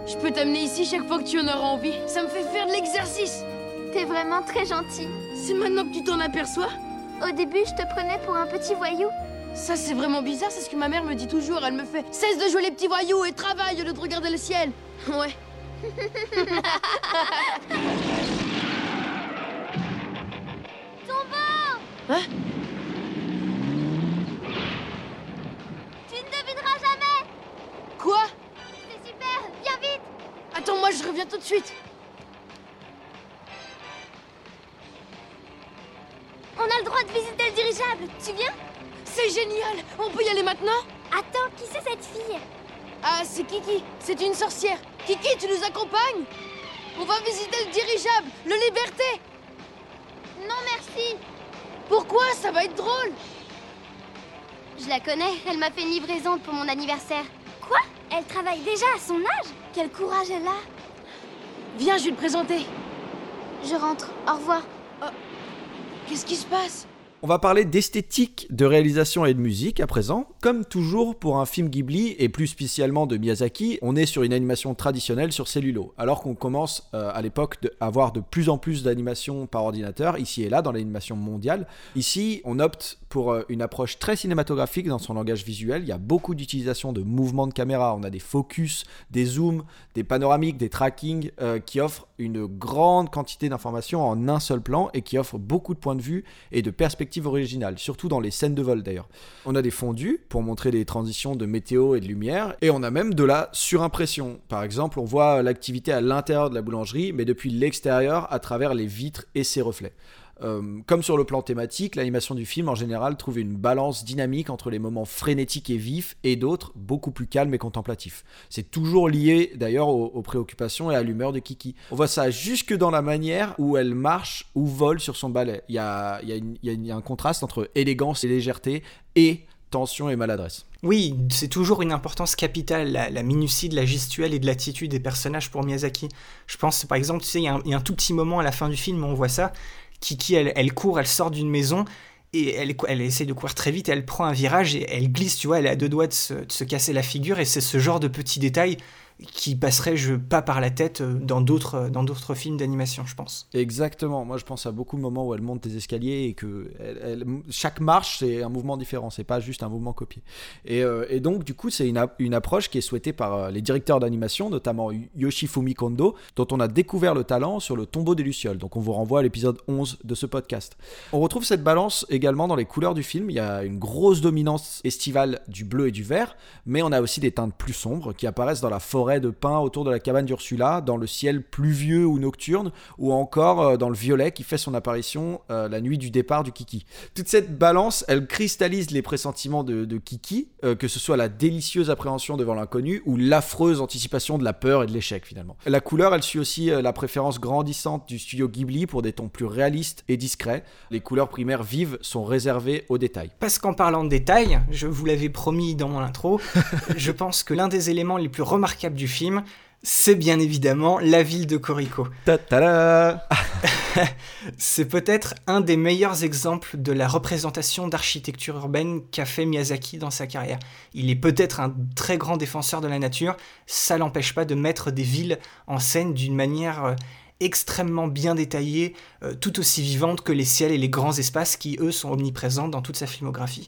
Je peux t'amener ici chaque fois que tu en auras envie. Ça me fait faire de l'exercice. T'es vraiment très gentil. C'est maintenant que tu t'en aperçois Au début, je te prenais pour un petit voyou. Ça, c'est vraiment bizarre, c'est ce que ma mère me dit toujours. Elle me fait Cesse de jouer les petits voyous et travaille au lieu de regarder le ciel. Ouais. [laughs] Tombeau Hein Tu ne devineras jamais Quoi C'est super Viens vite Attends, moi, je reviens tout de suite. On a le droit de visiter le dirigeable, tu viens C'est génial On peut y aller maintenant Attends, qui c'est cette fille Ah, c'est Kiki. C'est une sorcière. Kiki, tu nous accompagnes On va visiter le dirigeable, le Liberté. Non merci Pourquoi? Ça va être drôle. Je la connais, elle m'a fait une livraison pour mon anniversaire. Quoi? Elle travaille déjà à son âge? Quel courage elle a. Viens, je vais te présenter. Je rentre, au revoir. Qu'est-ce qui se passe? On va parler d'esthétique, de réalisation et de musique à présent. Comme toujours pour un film Ghibli et plus spécialement de Miyazaki, on est sur une animation traditionnelle sur cellulo. Alors qu'on commence euh, à l'époque à avoir de plus en plus d'animations par ordinateur, ici et là dans l'animation mondiale. Ici, on opte pour euh, une approche très cinématographique dans son langage visuel. Il y a beaucoup d'utilisation de mouvements de caméra. On a des focus, des zooms, des panoramiques, des trackings euh, qui offrent une grande quantité d'informations en un seul plan et qui offrent beaucoup de points de vue et de perspectives originales, surtout dans les scènes de vol d'ailleurs. On a des fondus pour montrer des transitions de météo et de lumière, et on a même de la surimpression. Par exemple, on voit l'activité à l'intérieur de la boulangerie, mais depuis l'extérieur à travers les vitres et ses reflets. Euh, comme sur le plan thématique, l'animation du film en général trouve une balance dynamique entre les moments frénétiques et vifs et d'autres beaucoup plus calmes et contemplatifs. C'est toujours lié d'ailleurs aux, préoccupations et à l'humeur de Kiki. On voit ça jusque dans la manière où elle marche ou vole sur son balai. Il y a, un contraste entre élégance et légèreté et tension et maladresse. Oui, c'est toujours une importance capitale, la, minutie de la gestuelle et de l'attitude des personnages pour Miyazaki. Je pense, par exemple, tu sais, il y a un tout petit moment à la fin du film où on voit ça. Kiki, elle, elle court, elle sort d'une maison et elle, elle essaie de courir très vite, elle prend un virage et elle glisse, tu vois, elle à deux doigts de se, de se casser la figure et c'est ce genre de petits détails qui passerait je, pas par la tête euh, dans d'autres dans d'autres films d'animation, je pense. Exactement. Moi, je pense à beaucoup de moments où elle monte des escaliers et que chaque marche, c'est un mouvement différent. C'est pas juste un mouvement copié. Et, euh, et donc, du coup, c'est une, une approche qui est souhaitée par euh, les directeurs d'animation, notamment Yoshifumi Kondo, dont on a découvert le talent sur le tombeau des Lucioles. Donc, on vous renvoie à l'épisode 11 de ce podcast. On retrouve cette balance également dans les couleurs du film. Il y a une grosse dominance estivale du bleu et du vert, mais on a aussi des teintes plus sombres qui apparaissent dans la forêt de pins autour de la cabane d'Ursula, dans le ciel pluvieux ou nocturne, ou encore euh, dans le violet qui fait son apparition euh, la nuit du départ du Kiki. Toute cette balance, elle cristallise les pressentiments de, de Kiki, euh, que ce soit la délicieuse appréhension devant l'inconnu ou l'affreuse anticipation de la peur et de l'échec finalement. La couleur, elle suit aussi la préférence grandissante du studio Ghibli pour des tons plus réalistes et discrets. Les couleurs primaires vives sont réservées aux détails. Parce qu'en parlant de détails, je vous l'avais promis dans mon intro, [laughs] je pense que l'un des éléments les plus remarquables du film, c'est bien évidemment la ville de Koriko. Ta-ta-da [laughs] C'est peut-être un des meilleurs exemples de la représentation d'architecture urbaine qu'a fait Miyazaki dans sa carrière. Il est peut-être un très grand défenseur de la nature, ça l'empêche pas de mettre des villes en scène d'une manière euh, extrêmement bien détaillée, euh, tout aussi vivante que les ciels et les grands espaces qui, eux, sont omniprésents dans toute sa filmographie.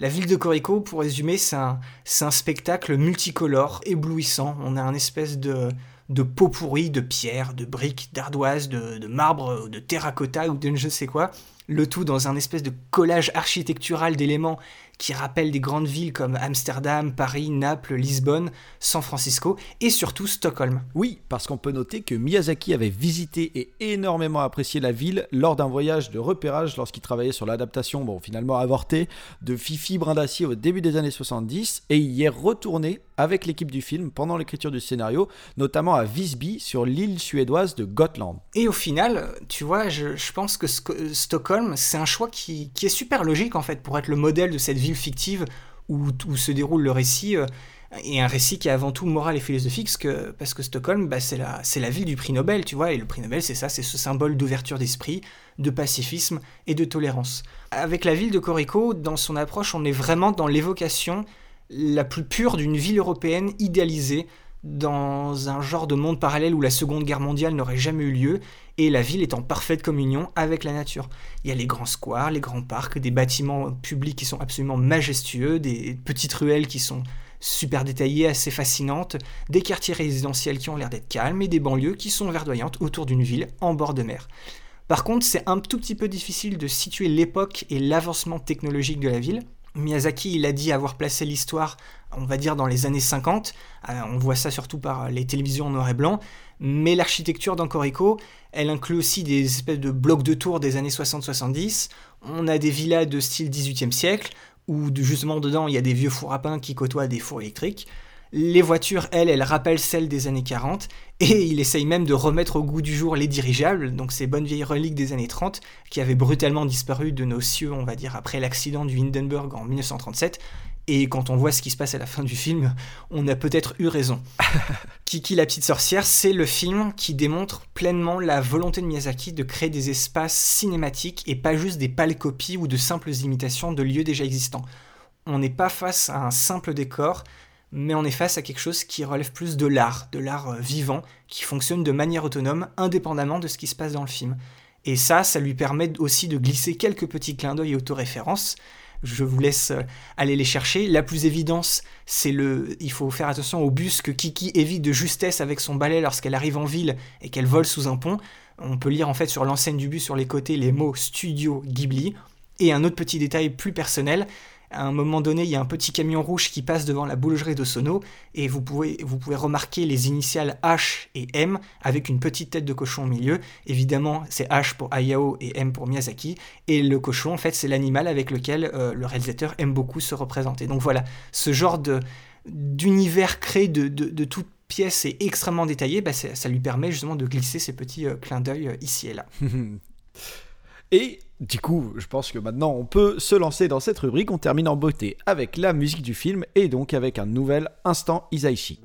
La ville de Koriko, pour résumer, c'est un, spectacle multicolore, éblouissant. On a un espèce de, de pot pourri de pierres, de briques, d'ardoises, de, marbre, de terracotta ou de je sais quoi. Le tout dans un espèce de collage architectural d'éléments qui rappellent des grandes villes comme Amsterdam, Paris, Naples, Lisbonne, San Francisco et surtout Stockholm. Oui, parce qu'on peut noter que Miyazaki avait visité et énormément apprécié la ville lors d'un voyage de repérage lorsqu'il travaillait sur l'adaptation, bon finalement avortée, de Fifi Brin d'Acier au début des années 70 et y est retourné avec l'équipe du film pendant l'écriture du scénario, notamment à Visby sur l'île suédoise de Gotland. Et au final, tu vois, je, pense que Stockholm, c'est un choix qui, est super logique en fait pour être le modèle de cette ville fictive où, se déroule le récit. Euh, et un récit qui est avant tout moral et philosophique, parce que, Stockholm, bah, c'est la, la ville du prix Nobel, tu vois, et le prix Nobel, c'est ça, c'est ce symbole d'ouverture d'esprit, de pacifisme et de tolérance. Avec la ville de Corico, dans son approche, on est vraiment dans l'évocation la plus pure d'une ville européenne idéalisée dans un genre de monde parallèle où la Seconde Guerre mondiale n'aurait jamais eu lieu et la ville est en parfaite communion avec la nature. Il y a les grands squares, les grands parcs, des bâtiments publics qui sont absolument majestueux, des petites ruelles qui sont super détaillées, assez fascinantes, des quartiers résidentiels qui ont l'air d'être calmes et des banlieues qui sont verdoyantes autour d'une ville en bord de mer. Par contre, c'est un tout petit peu difficile de situer l'époque et l'avancement technologique de la ville, Miyazaki, il a dit avoir placé l'histoire, on va dire, dans les années 50. Euh, on voit ça surtout par les télévisions en noir et blanc. Mais l'architecture d'Ancorico, elle inclut aussi des espèces de blocs de tours des années 60-70. On a des villas de style 18e siècle, où justement dedans, il y a des vieux fours à pain qui côtoient des fours électriques. Les voitures, elles, elles rappellent celles des années 40, et il essaye même de remettre au goût du jour les dirigeables, donc ces bonnes vieilles reliques des années 30, qui avaient brutalement disparu de nos cieux, on va dire, après l'accident du Hindenburg en 1937. Et quand on voit ce qui se passe à la fin du film, on a peut-être eu raison. [laughs] Kiki la petite sorcière, c'est le film qui démontre pleinement la volonté de Miyazaki de créer des espaces cinématiques et pas juste des pâles copies ou de simples imitations de lieux déjà existants. On n'est pas face à un simple décor, mais on est face à quelque chose qui relève plus de l'art, de l'art euh, vivant, qui fonctionne de manière autonome, indépendamment de ce qui se passe dans le film. Et ça, ça lui permet aussi de glisser quelques petits clins d'œil et autoréférences. Je vous laisse euh, aller les chercher. La plus évidence, c'est le. Il faut faire attention au bus que Kiki évite de justesse avec son balai lorsqu'elle arrive en ville et qu'elle vole sous un pont. On peut lire en fait sur l'enseigne du bus sur les côtés les mots Studio Ghibli. Et un autre petit détail plus personnel, à un moment donné, il y a un petit camion rouge qui passe devant la boulangerie de Sono et vous pouvez, vous pouvez remarquer les initiales H et M avec une petite tête de cochon au milieu. Évidemment, c'est H pour Hayao et M pour Miyazaki. Et le cochon, en fait, c'est l'animal avec lequel euh, le réalisateur aime beaucoup se représenter. Donc voilà, ce genre de, d'univers créé de, de, toutes pièces et extrêmement détaillé, bah, ça lui permet justement de glisser ces petits euh, clins d'œil euh, ici et là. [laughs] et du coup, je pense que maintenant on peut se lancer dans cette rubrique. On termine en beauté avec la musique du film et donc avec un nouvel instant Isaichi.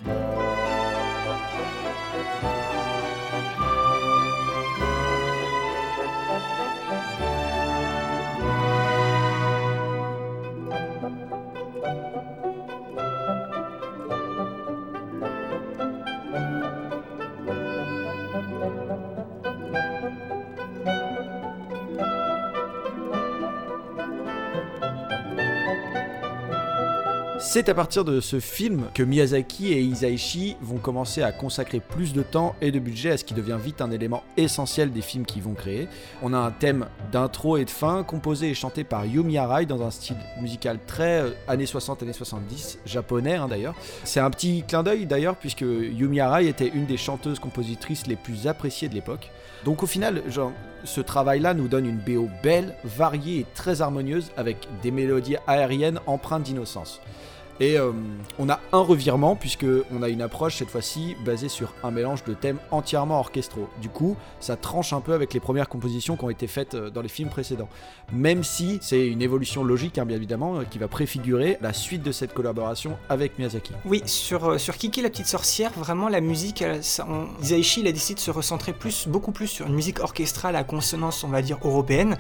C'est à partir de ce film que Miyazaki et Isaichi vont commencer à consacrer plus de temps et de budget à ce qui devient vite un élément essentiel des films qu'ils vont créer. On a un thème d'intro et de fin composé et chanté par Yumi Arai dans un style musical très euh, années 60, années 70, japonais hein, d'ailleurs. C'est un petit clin d'œil d'ailleurs puisque Yumi Arai était une des chanteuses compositrices les plus appréciées de l'époque. Donc au final, ce travail-là nous donne une BO belle, variée et très harmonieuse avec des mélodies aériennes empreintes d'innocence. Et euh, on a un revirement puisque on a une approche cette fois-ci basée sur un mélange de thèmes entièrement orchestraux. Du coup, ça tranche un peu avec les premières compositions qui ont été faites euh, dans les films précédents. Même si c'est une évolution logique, hein, bien évidemment, euh, qui va préfigurer la suite de cette collaboration avec Miyazaki. Oui, sur, Kiki la petite sorcière, vraiment la musique, Isaichi il a décidé de se recentrer plus, beaucoup plus sur une musique orchestrale à consonance, on va dire, européenne.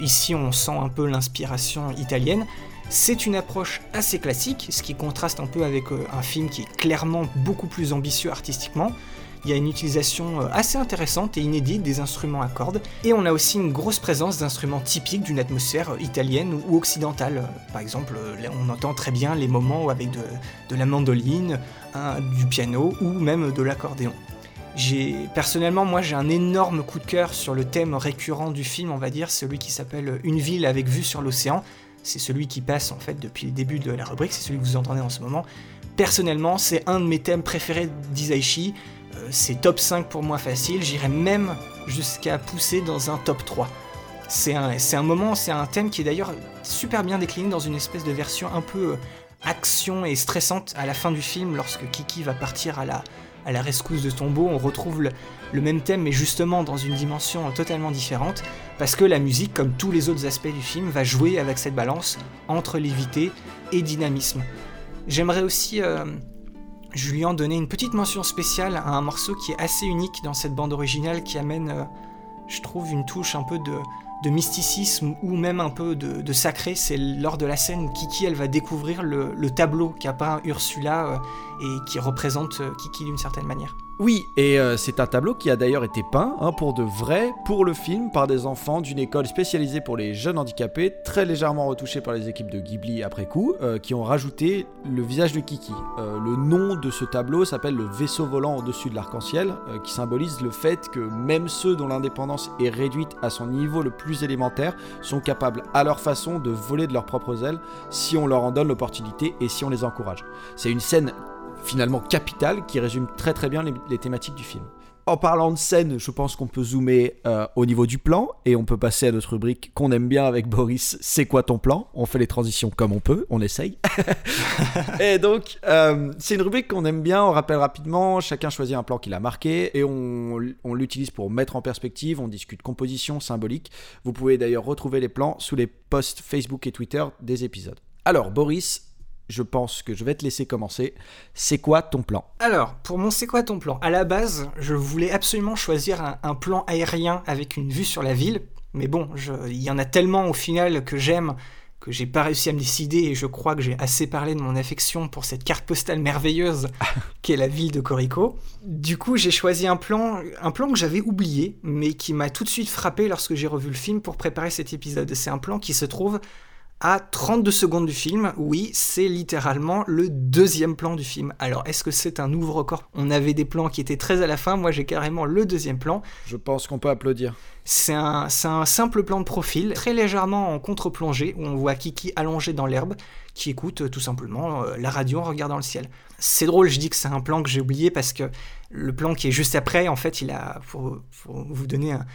ici, on sent un peu l'inspiration italienne. C'est une approche assez classique, ce qui contraste un peu avec euh, un film qui est clairement beaucoup plus ambitieux artistiquement. Il y a une utilisation euh, assez intéressante et inédite des instruments à cordes, et on a aussi une grosse présence d'instruments typiques d'une atmosphère euh, italienne ou occidentale. Par exemple, on entend très bien les moments avec de, la mandoline, du piano ou même de l'accordéon. personnellement, moi, j'ai un énorme coup de cœur sur le thème récurrent du film, on va dire, celui qui s'appelle Une ville avec vue sur l'océan. C'est celui qui passe en fait depuis le début de la rubrique, c'est celui que vous entendez en ce moment. Personnellement, c'est un de mes thèmes préférés d'Isaichi. Euh, c'est top 5 pour moi facile, j'irais même jusqu'à pousser dans un top 3. C'est un, un moment, c'est un thème qui est d'ailleurs super bien décliné dans une espèce de version un peu euh, action et stressante à la fin du film lorsque Kiki va partir à la, à la rescousse de tombeau. On retrouve le, même thème mais justement dans une dimension totalement différente parce que la musique, comme tous les autres aspects du film, va jouer avec cette balance entre lévité et dynamisme. J'aimerais aussi, euh, Julien, donner une petite mention spéciale à un morceau qui est assez unique dans cette bande originale qui amène, euh, je trouve, une touche un peu de, mysticisme ou même un peu de, de sacré. C'est lors de la scène où Kiki elle va découvrir le, le tableau qu'a peint Ursula euh, et qui représente euh, Kiki d'une certaine manière. Oui, et euh, c'est un tableau qui a d'ailleurs été peint hein, pour de vrai, pour le film, par des enfants d'une école spécialisée pour les jeunes handicapés, très légèrement retouché par les équipes de Ghibli après coup, euh, qui ont rajouté le visage de Kiki. Euh, le nom de ce tableau s'appelle le vaisseau volant au-dessus de l'arc-en-ciel, qui symbolise le fait que même ceux dont l'indépendance est réduite à son niveau le plus élémentaire sont capables à leur façon de voler de leurs propres ailes si on leur en donne l'opportunité et si on les encourage. C'est une scène finalement capitale qui résume très très bien les, thématiques du film. En parlant de scène, je pense qu'on peut zoomer euh, au niveau du plan et on peut passer à notre rubrique qu'on aime bien avec Boris. C'est quoi ton plan? On fait les transitions comme on peut, on essaye. [laughs] et donc, euh, c'est une rubrique qu'on aime bien. On rappelle rapidement, chacun choisit un plan qu'il a marqué et on l'utilise pour mettre en perspective. On discute composition symbolique. Vous pouvez d'ailleurs retrouver les plans sous les posts Facebook et Twitter des épisodes. Alors, Boris, je pense que je vais te laisser commencer. C'est quoi ton plan? Alors, pour mon c'est quoi ton plan? À la base, je voulais absolument choisir un, un, plan aérien avec une vue sur la ville. Mais bon, il y en a tellement au final que j'aime que j'ai pas réussi à me décider et je crois que j'ai assez parlé de mon affection pour cette carte postale merveilleuse [laughs] qu'est la ville de Corico. Du coup, j'ai choisi un plan, un plan que j'avais oublié, mais qui m'a tout de suite frappé lorsque j'ai revu le film pour préparer cet épisode. C'est un plan qui se trouve à 32 secondes du film, oui, c'est littéralement le deuxième plan du film. Alors, est-ce que c'est un nouveau record? On avait des plans qui étaient très à la fin, moi j'ai carrément le deuxième plan. Je pense qu'on peut applaudir. C'est un, un, simple plan de profil, très légèrement en contre-plongée, où on voit Kiki allongé dans l'herbe, qui écoute euh, tout simplement euh, la radio en regardant le ciel. C'est drôle, je dis que c'est un plan que j'ai oublié parce que le plan qui est juste après, en fait, il a, pour, pour vous donner un,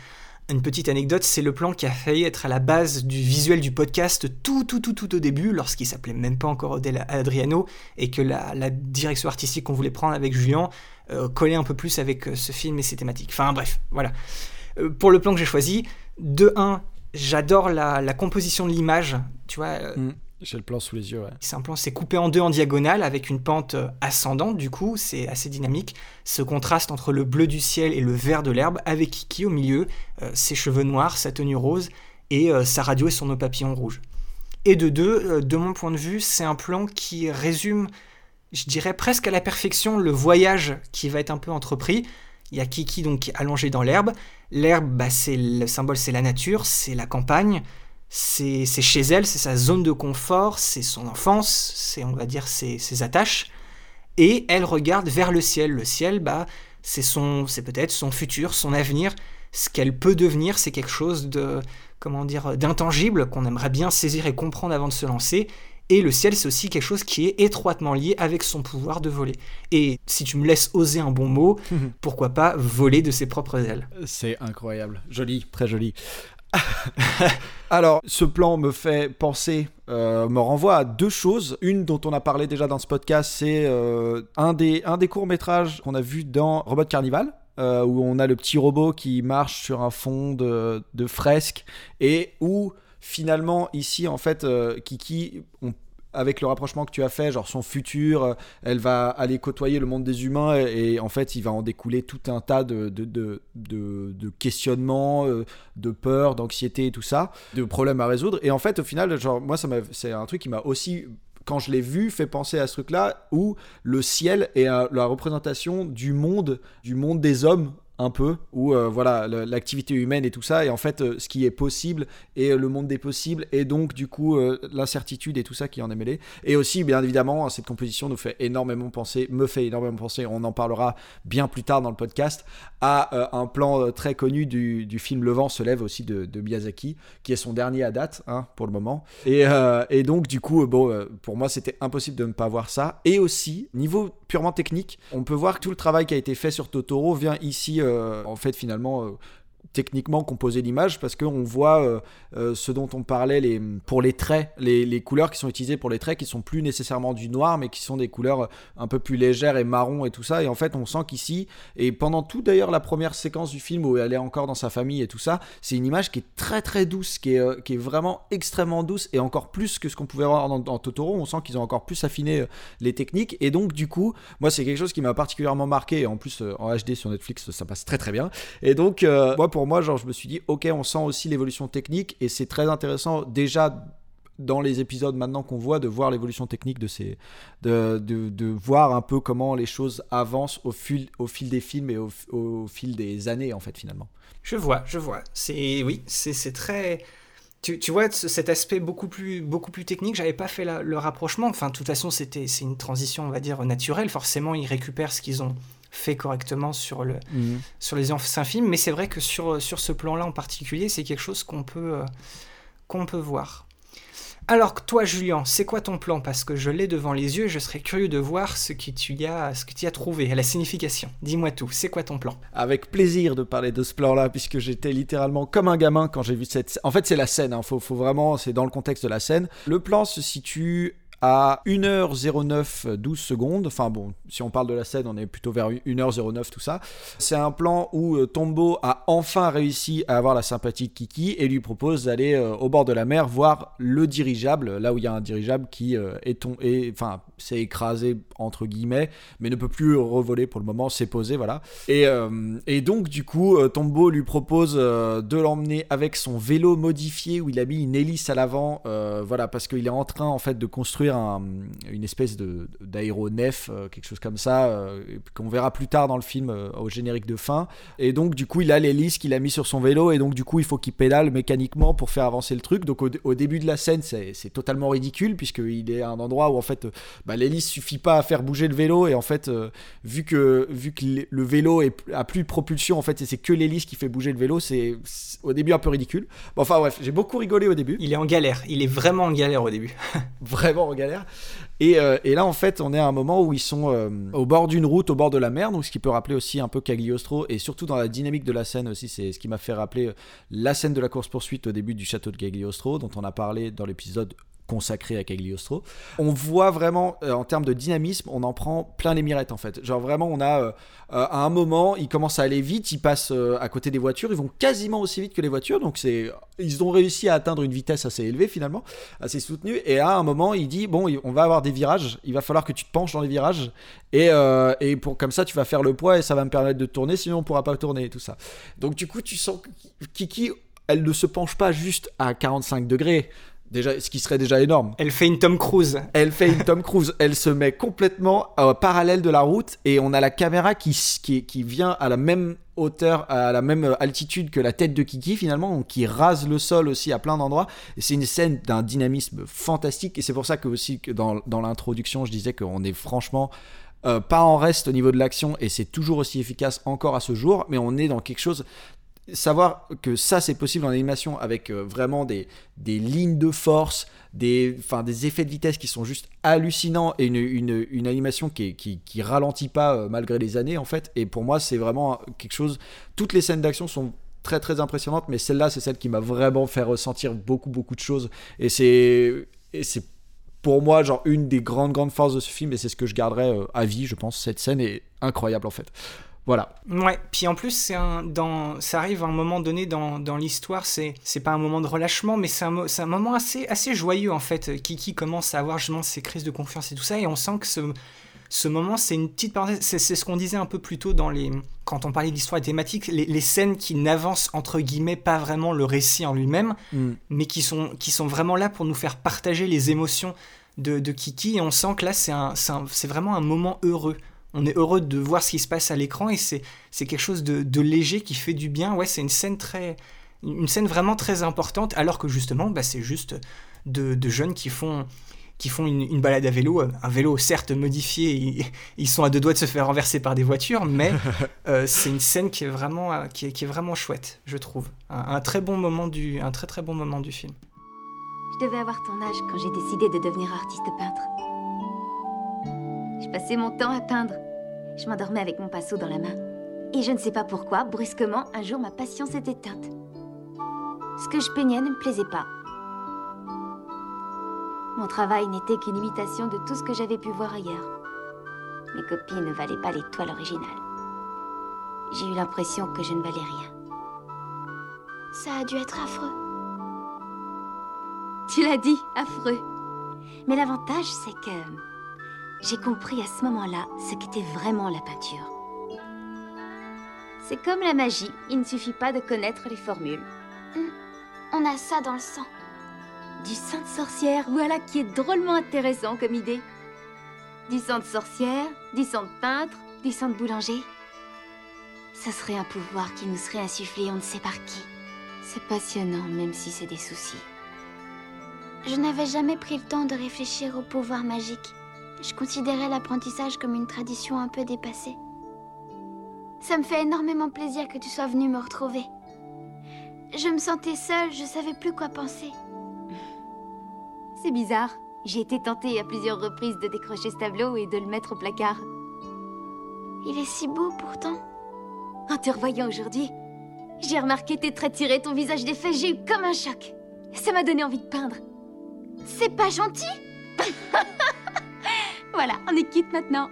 une petite anecdote, c'est le plan qui a failli être à la base du visuel du podcast tout tout tout tout au début, lorsqu'il s'appelait même pas encore Odell Adriano, et que la, direction artistique qu'on voulait prendre avec Julien euh, collait un peu plus avec euh, ce film et ses thématiques. Enfin bref, voilà. Euh, pour le plan que j'ai choisi, de 1, j'adore la, composition de l'image, tu vois. Mmh. J'ai le plan sous les yeux, ouais. C'est un plan, c'est coupé en deux en diagonale avec une pente euh, ascendante, du coup, c'est assez dynamique. Ce contraste entre le bleu du ciel et le vert de l'herbe, avec Kiki au milieu, euh, ses cheveux noirs, sa tenue rose, et euh, sa radio et son nœud papillon rouge. Et de deux, de mon point de vue, c'est un plan qui résume, je dirais presque à la perfection, le voyage qui va être un peu entrepris. Il y a Kiki donc allongé dans l'herbe. L'herbe, bah, c'est le symbole, c'est la nature, c'est la campagne c'est chez elle, c'est sa zone de confort, c'est son enfance, c'est on va dire ses, ses, attaches, et elle regarde vers le ciel. Le ciel, bah, c'est son, c'est peut-être son futur, son avenir, ce qu'elle peut devenir, c'est quelque chose de, comment dire, d'intangible qu'on aimerait bien saisir et comprendre avant de se lancer. Et le ciel, c'est aussi quelque chose qui est étroitement lié avec son pouvoir de voler. Et si tu me laisses oser un bon mot, [laughs] pourquoi pas voler de ses propres ailes? C'est incroyable. Joli, très joli. [laughs] Alors, ce plan me fait penser, euh, me renvoie à deux choses. Une dont on a parlé déjà dans ce podcast, c'est euh, un des, un des courts-métrages qu'on a vu dans Robot Carnival. Euh, où on a le petit robot qui marche sur un fond de, fresque et où finalement ici en fait Kiki on avec le rapprochement que tu as fait, genre son futur, elle va aller côtoyer le monde des humains et, en fait il va en découler tout un tas de, de, de, questionnements, euh, de peurs, d'anxiété et tout ça, de problèmes à résoudre. Et en fait au final, genre moi c'est un truc qui m'a aussi quand je l'ai vu, fait penser à ce truc-là où le ciel est la représentation du monde, du monde des hommes un peu, où euh, voilà l'activité humaine et tout ça, et en fait euh, ce qui est possible et euh, le monde des possibles, et donc du coup l'incertitude et tout ça qui en est mêlé. Et aussi, bien évidemment, cette composition nous fait énormément penser, me fait énormément penser, on en parlera bien plus tard dans le podcast, à un plan très connu du, du film Le vent se lève aussi de, Miyazaki, qui est son dernier à date hein, pour le moment. Et, et donc du coup, bon, pour moi c'était impossible de ne pas voir ça. Et aussi, niveau purement technique, on peut voir que tout le travail qui a été fait sur Totoro vient ici, en fait finalement... techniquement composer l'image parce qu'on voit euh, euh, ce dont on parlait pour les traits, les, couleurs qui sont utilisées pour les traits qui sont plus nécessairement du noir mais qui sont des couleurs euh, un peu plus légères et marron et tout ça. Et en fait on sent qu'ici et pendant tout d'ailleurs la première séquence du film où elle est encore dans sa famille et tout ça c'est une image qui est très très douce qui est, vraiment extrêmement douce et encore plus que ce qu'on pouvait voir dans, Totoro. On sent qu'ils ont encore plus affiné les techniques. Et donc du coup moi c'est quelque chose qui m'a particulièrement marqué. Et en plus en HD sur Netflix ça passe très très bien. Et donc moi pour moi genre je me suis dit ok on sent aussi l'évolution technique et c'est très intéressant déjà dans les épisodes maintenant qu'on voit de voir l'évolution technique de ces de, de, voir un peu comment les choses avancent au fil au fil des films et au, au fil des années en fait finalement Je vois, je vois. C'est oui, c'est très. Tu, tu vois ce- cet aspect beaucoup plus beaucoup plus technique. J'avais pas fait le rapprochement. Enfin, de toute façon, c'était c'est une transition, on va dire naturelle. Forcément, ils récupèrent ce qu'ils ont fait correctement sur le Mhm. sur les anciens films. Mais c'est vrai que sur sur ce plan-là en particulier, c'est quelque chose qu'on peut euh, qu'on peut voir. Alors toi, Julien, c'est quoi ton plan? Parce que je l'ai devant les yeux je serais curieux de voir ce que tu y as, ce que tu y as trouvé, la signification. Dis-moi tout, c'est quoi ton plan? Avec plaisir de parler de ce plan-là, puisque j'étais littéralement comme un gamin quand j'ai vu cette. En fait, c'est la scène, hein. faut, faut vraiment, c'est dans le contexte de la scène. Le plan se situe à 1h09 12 secondes. Enfin bon, si on parle de la scène, on est plutôt vers 1h09 tout ça. C'est un plan où euh, Tombo a enfin réussi à avoir la sympathie de Kiki et lui propose d'aller euh, au bord de la mer voir le dirigeable, là où il y a un dirigeable qui euh, est est- enfin, s'est écrasé entre guillemets, mais ne peut plus revoler pour le moment, s'est posé, voilà. Et, donc du coup, Tombo lui propose de l'emmener avec son vélo modifié où il a mis une hélice à l'avant, voilà, parce qu'il est en train en fait de construire un- une espèce de d'aéronef, euh, quelque chose comme ça, euh, qu'on verra plus tard dans le film euh, au générique de fin. Et donc du coup, il a l'hélice qu'il a mis sur son vélo et donc du coup, il faut qu'il pédale mécaniquement pour faire avancer le truc. Donc au, au début de la scène, c'est c'est totalement ridicule puisqu'il est à un endroit où en fait, bah, l'hélice suffit pas à faire bouger le vélo et en fait, vu que vu que le- le vélo est, a plus de propulsion en fait et c'est que l'hélice qui fait bouger le vélo, c'est c'est au début un peu ridicule. Bon, enfin bref, j'ai beaucoup rigolé au début. Il est en galère, il est vraiment en galère au début. [laughs] vraiment en galère. Et, euh, et là, en fait, on est à un moment où ils sont euh, au bord d'une route, au bord de la mer, donc ce qui peut rappeler aussi un peu Cagliostro, et surtout dans la dynamique de la scène aussi, c'est ce qui m'a fait rappeler euh, la scène de la course-poursuite au début du château de Cagliostro, dont on a parlé dans l'épisode consacré à Cagliostro. On voit vraiment, euh, en termes de dynamisme, on en prend plein les mirettes en fait. Genre vraiment, on a euh, euh, à un moment, ils commencent à aller vite, ils passent à côté des voitures, ils vont quasiment aussi vite que les voitures, donc c'est, ils ont réussi à atteindre une vitesse assez élevée finalement, assez soutenue. Et à un moment, il dit bon, on va avoir des virages, il va falloir que tu te penches dans les virages, et, et pour comme ça, tu vas faire le poids et ça va me permettre de tourner, sinon on pourra pas tourner et tout ça. Donc du coup, tu sens que Kiki, elle ne se penche pas juste à 45 degrés. Déjà, ce qui serait déjà énorme. Elle fait une Tom Cruise. Elle fait une Tom Cruise. [laughs] Elle se met complètement euh, parallèle de la route et on a la caméra qui, qui, qui vient à la même hauteur, à la même altitude que la tête de Kiki finalement, donc qui rase le sol aussi à plein d'endroits. C'est une scène d'un dynamisme fantastique et c'est pour ça que aussi que dans, dans l'introduction je disais qu'on est franchement euh, pas en reste au niveau de l'action et c'est toujours aussi efficace encore à ce jour, mais on est dans quelque chose savoir que ça c'est possible en animation avec euh, vraiment des, des lignes de force, des, enfin, des effets de vitesse qui sont juste hallucinants et une, une, une animation qui, est, qui, qui, ralentit pas euh, malgré les années en fait. Et pour moi c'est vraiment quelque chose. Toutes les scènes d'action sont très très impressionnantes, mais celle-là c'est celle qui m'a vraiment fait ressentir beaucoup beaucoup de choses. Et c'est pour moi genre une des grandes grandes forces de ce film et c'est ce que je garderai euh, à vie je pense. Cette scène est incroyable en fait. Voilà. Ouais, puis en plus, c'est un, dans, ça arrive à un moment donné dans, dans l'histoire, c'est, c'est pas un moment de relâchement, mais c'est un, c'est un moment assez, assez joyeux en fait. Kiki commence à avoir justement ses crises de confiance et tout ça, et on sent que ce, ce moment, c'est une petite parenthèse. C'est, c'est ce qu'on disait un peu plus tôt dans les, quand on parlait d'histoire et thématique, les, les, scènes qui n'avancent entre guillemets pas vraiment le récit en lui-même, mm. mais qui sont, qui sont vraiment là pour nous faire partager les émotions de, de Kiki, et on sent que là, c'est, un, c'est, un, c'est vraiment un moment heureux on est heureux de voir ce qui se passe à l'écran et c'est quelque chose de, de, léger qui fait du bien. Ouais, c'est une scène très, une scène vraiment très importante, alors que justement, bah, c'est juste de, de, jeunes qui font, qui font une, balade à vélo, un vélo certes modifié, ils, sont à deux doigts de se faire renverser par des voitures, mais [laughs] euh, c'est une scène qui est vraiment, qui est, qui est vraiment chouette, je trouve. Un, très bon moment du, un très très bon moment du film. Je devais avoir ton âge quand j'ai décidé de devenir artiste peintre. Je passais mon temps à peindre. Je m'endormais avec mon pinceau dans la main. Et je ne sais pas pourquoi, brusquement, un jour ma passion s'est éteinte. Ce que je peignais ne me plaisait pas. Mon travail n'était qu'une imitation de tout ce que j'avais pu voir ailleurs. Mes copies ne valaient pas l'étoile originale. J'ai eu l'impression que je ne valais rien. Ça a dû être affreux. Tu l'as dit, affreux. Mais l'avantage, c'est que j'ai compris à ce moment-là ce qu'était vraiment la peinture. C'est comme la magie, il ne suffit pas de connaître les formules. Hmm. On a ça dans le sang. Du sang de sorcière, voilà qui est drôlement intéressant comme idée. Du sang de sorcière, du sang de peintre, du sang de boulanger. Ce serait un pouvoir qui nous serait insufflé on ne sait par qui. C'est passionnant, même si c'est des soucis. Je n'avais jamais pris le temps de réfléchir au pouvoir magique. Je considérais l'apprentissage comme une tradition un peu dépassée. Ça me fait énormément plaisir que tu sois venu me retrouver. Je me sentais seule, je savais plus quoi penser. [laughs] C'est bizarre. J'ai été tentée à plusieurs reprises de décrocher ce tableau et de le mettre au placard. Il est si beau pourtant. En te revoyant aujourd'hui, j'ai remarqué tes traits tirés, ton visage défait, j'ai eu comme un choc. Ça m'a donné envie de peindre. C'est pas gentil? [laughs] Voilà, on est quitte maintenant.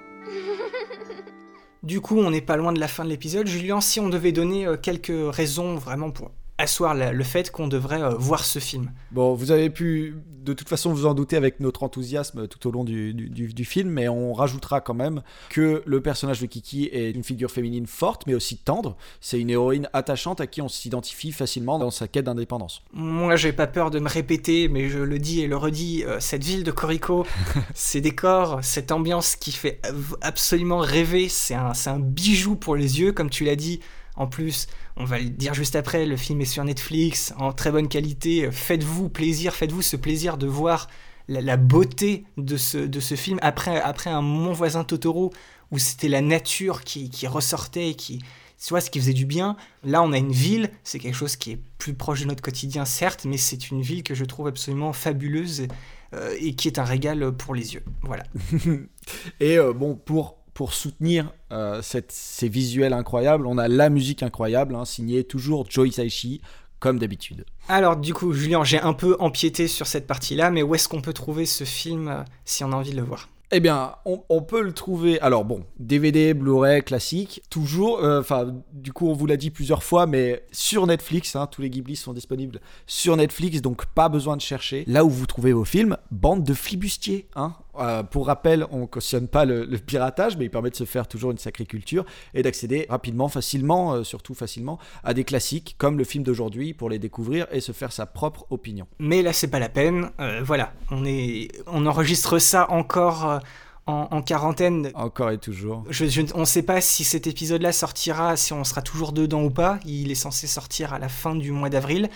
du coup, on n'est pas loin de la fin de l'épisode. Julien, si on devait donner euh, quelques raisons vraiment pour asseoir le fait qu'on devrait euh, voir ce film. Bon, vous avez pu de toute façon vous en douter avec notre enthousiasme tout au long du, du, film, mais on rajoutera quand même que le personnage de Kiki est une figure féminine forte, mais aussi tendre. C'est une héroïne attachante à qui on s'identifie facilement dans sa quête d'indépendance. Moi, j'ai pas peur de me répéter, mais je le dis et le redis, euh, cette ville de Corico, [laughs] ces décors, cette ambiance qui fait absolument rêver, c'est un, un bijou pour les yeux, comme tu l'as dit. En plus, on va le dire juste après, le film est sur Netflix, en très bonne qualité. Faites-vous plaisir, faites-vous ce plaisir de voir la, beauté de ce, de ce film après, après un Mon voisin Totoro où c'était la nature qui, qui ressortait, qui, tu ce qui faisait du bien. Là, on a une ville, c'est quelque chose qui est plus proche de notre quotidien, certes, mais c'est une ville que je trouve absolument fabuleuse euh, et qui est un régal pour les yeux. Voilà. [laughs] et euh, bon, pour pour soutenir euh, ces visuels incroyables, on a la musique incroyable, hein, signée toujours Joe Hisaishi, comme d'habitude. Alors du coup, Julien, j'ai un peu empiété sur cette partie-là, mais où est-ce qu'on peut trouver ce film euh, si on a envie de le voir? Eh bien, on, peut le trouver. Alors bon, DVD, Blu-ray, classique, toujours. Euh, enfin, du coup, on vous l'a dit plusieurs fois, mais sur Netflix. Hein, tous les Ghibli sont disponibles sur Netflix, donc pas besoin de chercher. Là où vous trouvez vos films, bande de flibustiers. Hein. Euh, pour rappel, on cautionne pas le, piratage, mais il permet de se faire toujours une sacrée culture et d'accéder rapidement, facilement, euh, surtout facilement, à des classiques comme le film d'aujourd'hui pour les découvrir et se faire sa propre opinion. Mais là, c'est pas la peine. Euh, voilà, on est, on enregistre ça encore. En, quarantaine. Encore et toujours. on ne sait pas si cet épisode-là sortira, si on sera toujours dedans ou pas. Il est censé sortir à la fin du mois d'avril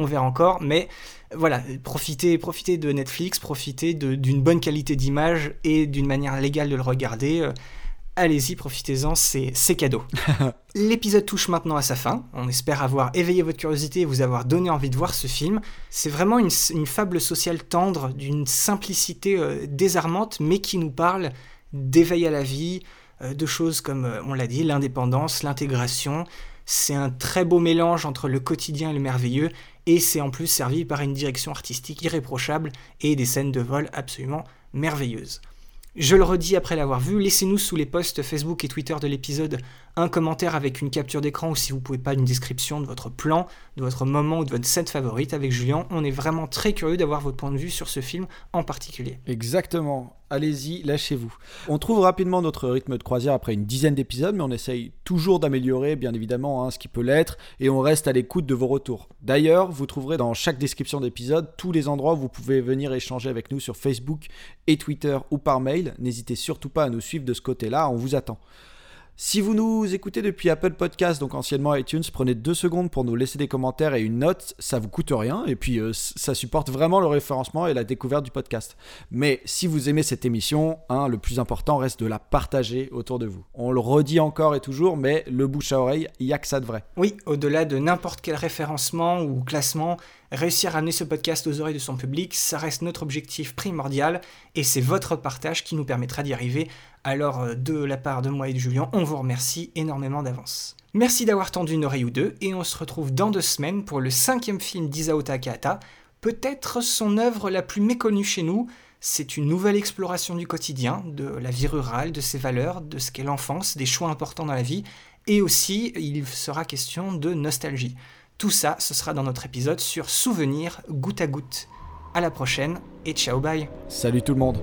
on verra encore, mais voilà, profitez, profitez de Netflix, profitez d'une bonne qualité d'image et d'une manière légale de le regarder. Euh, allez-y, profitez-en, c'est cadeau. [laughs] L'épisode touche maintenant à sa fin. On espère avoir éveillé votre curiosité et vous avoir donné envie de voir ce film. C'est vraiment une, fable sociale tendre, d'une simplicité euh, désarmante, mais qui nous parle d'éveil à la vie, euh, de choses comme, on l'a dit, l'indépendance, l'intégration. C'est un très beau mélange entre le quotidien et le merveilleux, et c'est en plus servi par une direction artistique irréprochable et des scènes de vol absolument merveilleuses. Je le redis après l'avoir vu, laissez-nous sous les posts Facebook et Twitter de l'épisode un commentaire avec une capture d'écran ou si vous pouvez pas une description de votre plan, de votre moment ou de votre scène favorite avec Julien. On est vraiment très curieux d'avoir votre point de vue sur ce film en particulier. Exactement. Allez-y, lâchez-vous. On trouve rapidement notre rythme de croisière après une dizaine d'épisodes, mais on essaye toujours d'améliorer, bien évidemment, hein, ce qui peut l'être, et on reste à l'écoute de vos retours. D'ailleurs, vous trouverez dans chaque description d'épisode tous les endroits où vous pouvez venir échanger avec nous sur Facebook et Twitter ou par mail. N'hésitez surtout pas à nous suivre de ce côté-là, on vous attend. Si vous nous écoutez depuis Apple Podcast, donc anciennement iTunes, prenez deux secondes pour nous laisser des commentaires et une note, ça vous coûte rien, et puis euh, ça supporte vraiment le référencement et la découverte du podcast. Mais si vous aimez cette émission, hein, le plus important reste de la partager autour de vous. On le redit encore et toujours, mais le bouche à oreille, il n'y a que ça de vrai. Oui, au-delà de n'importe quel référencement ou classement, réussir à amener ce podcast aux oreilles de son public, ça reste notre objectif primordial, et c'est votre partage qui nous permettra d'y arriver alors euh, de la part de moi et de Julien, on vous remercie énormément d'avance. Merci d'avoir tendu une oreille ou deux, et on se retrouve dans deux semaines pour le cinquième film d'Isao Takahata, peut-être son œuvre la plus méconnue chez nous. C'est une nouvelle exploration du quotidien, de la vie rurale, de ses valeurs, de ce qu'est l'enfance, des choix importants dans la vie, et aussi il sera question de nostalgie. Tout ça, ce sera dans notre épisode sur Souvenirs goutte à goutte. À la prochaine et ciao bye. Salut tout le monde.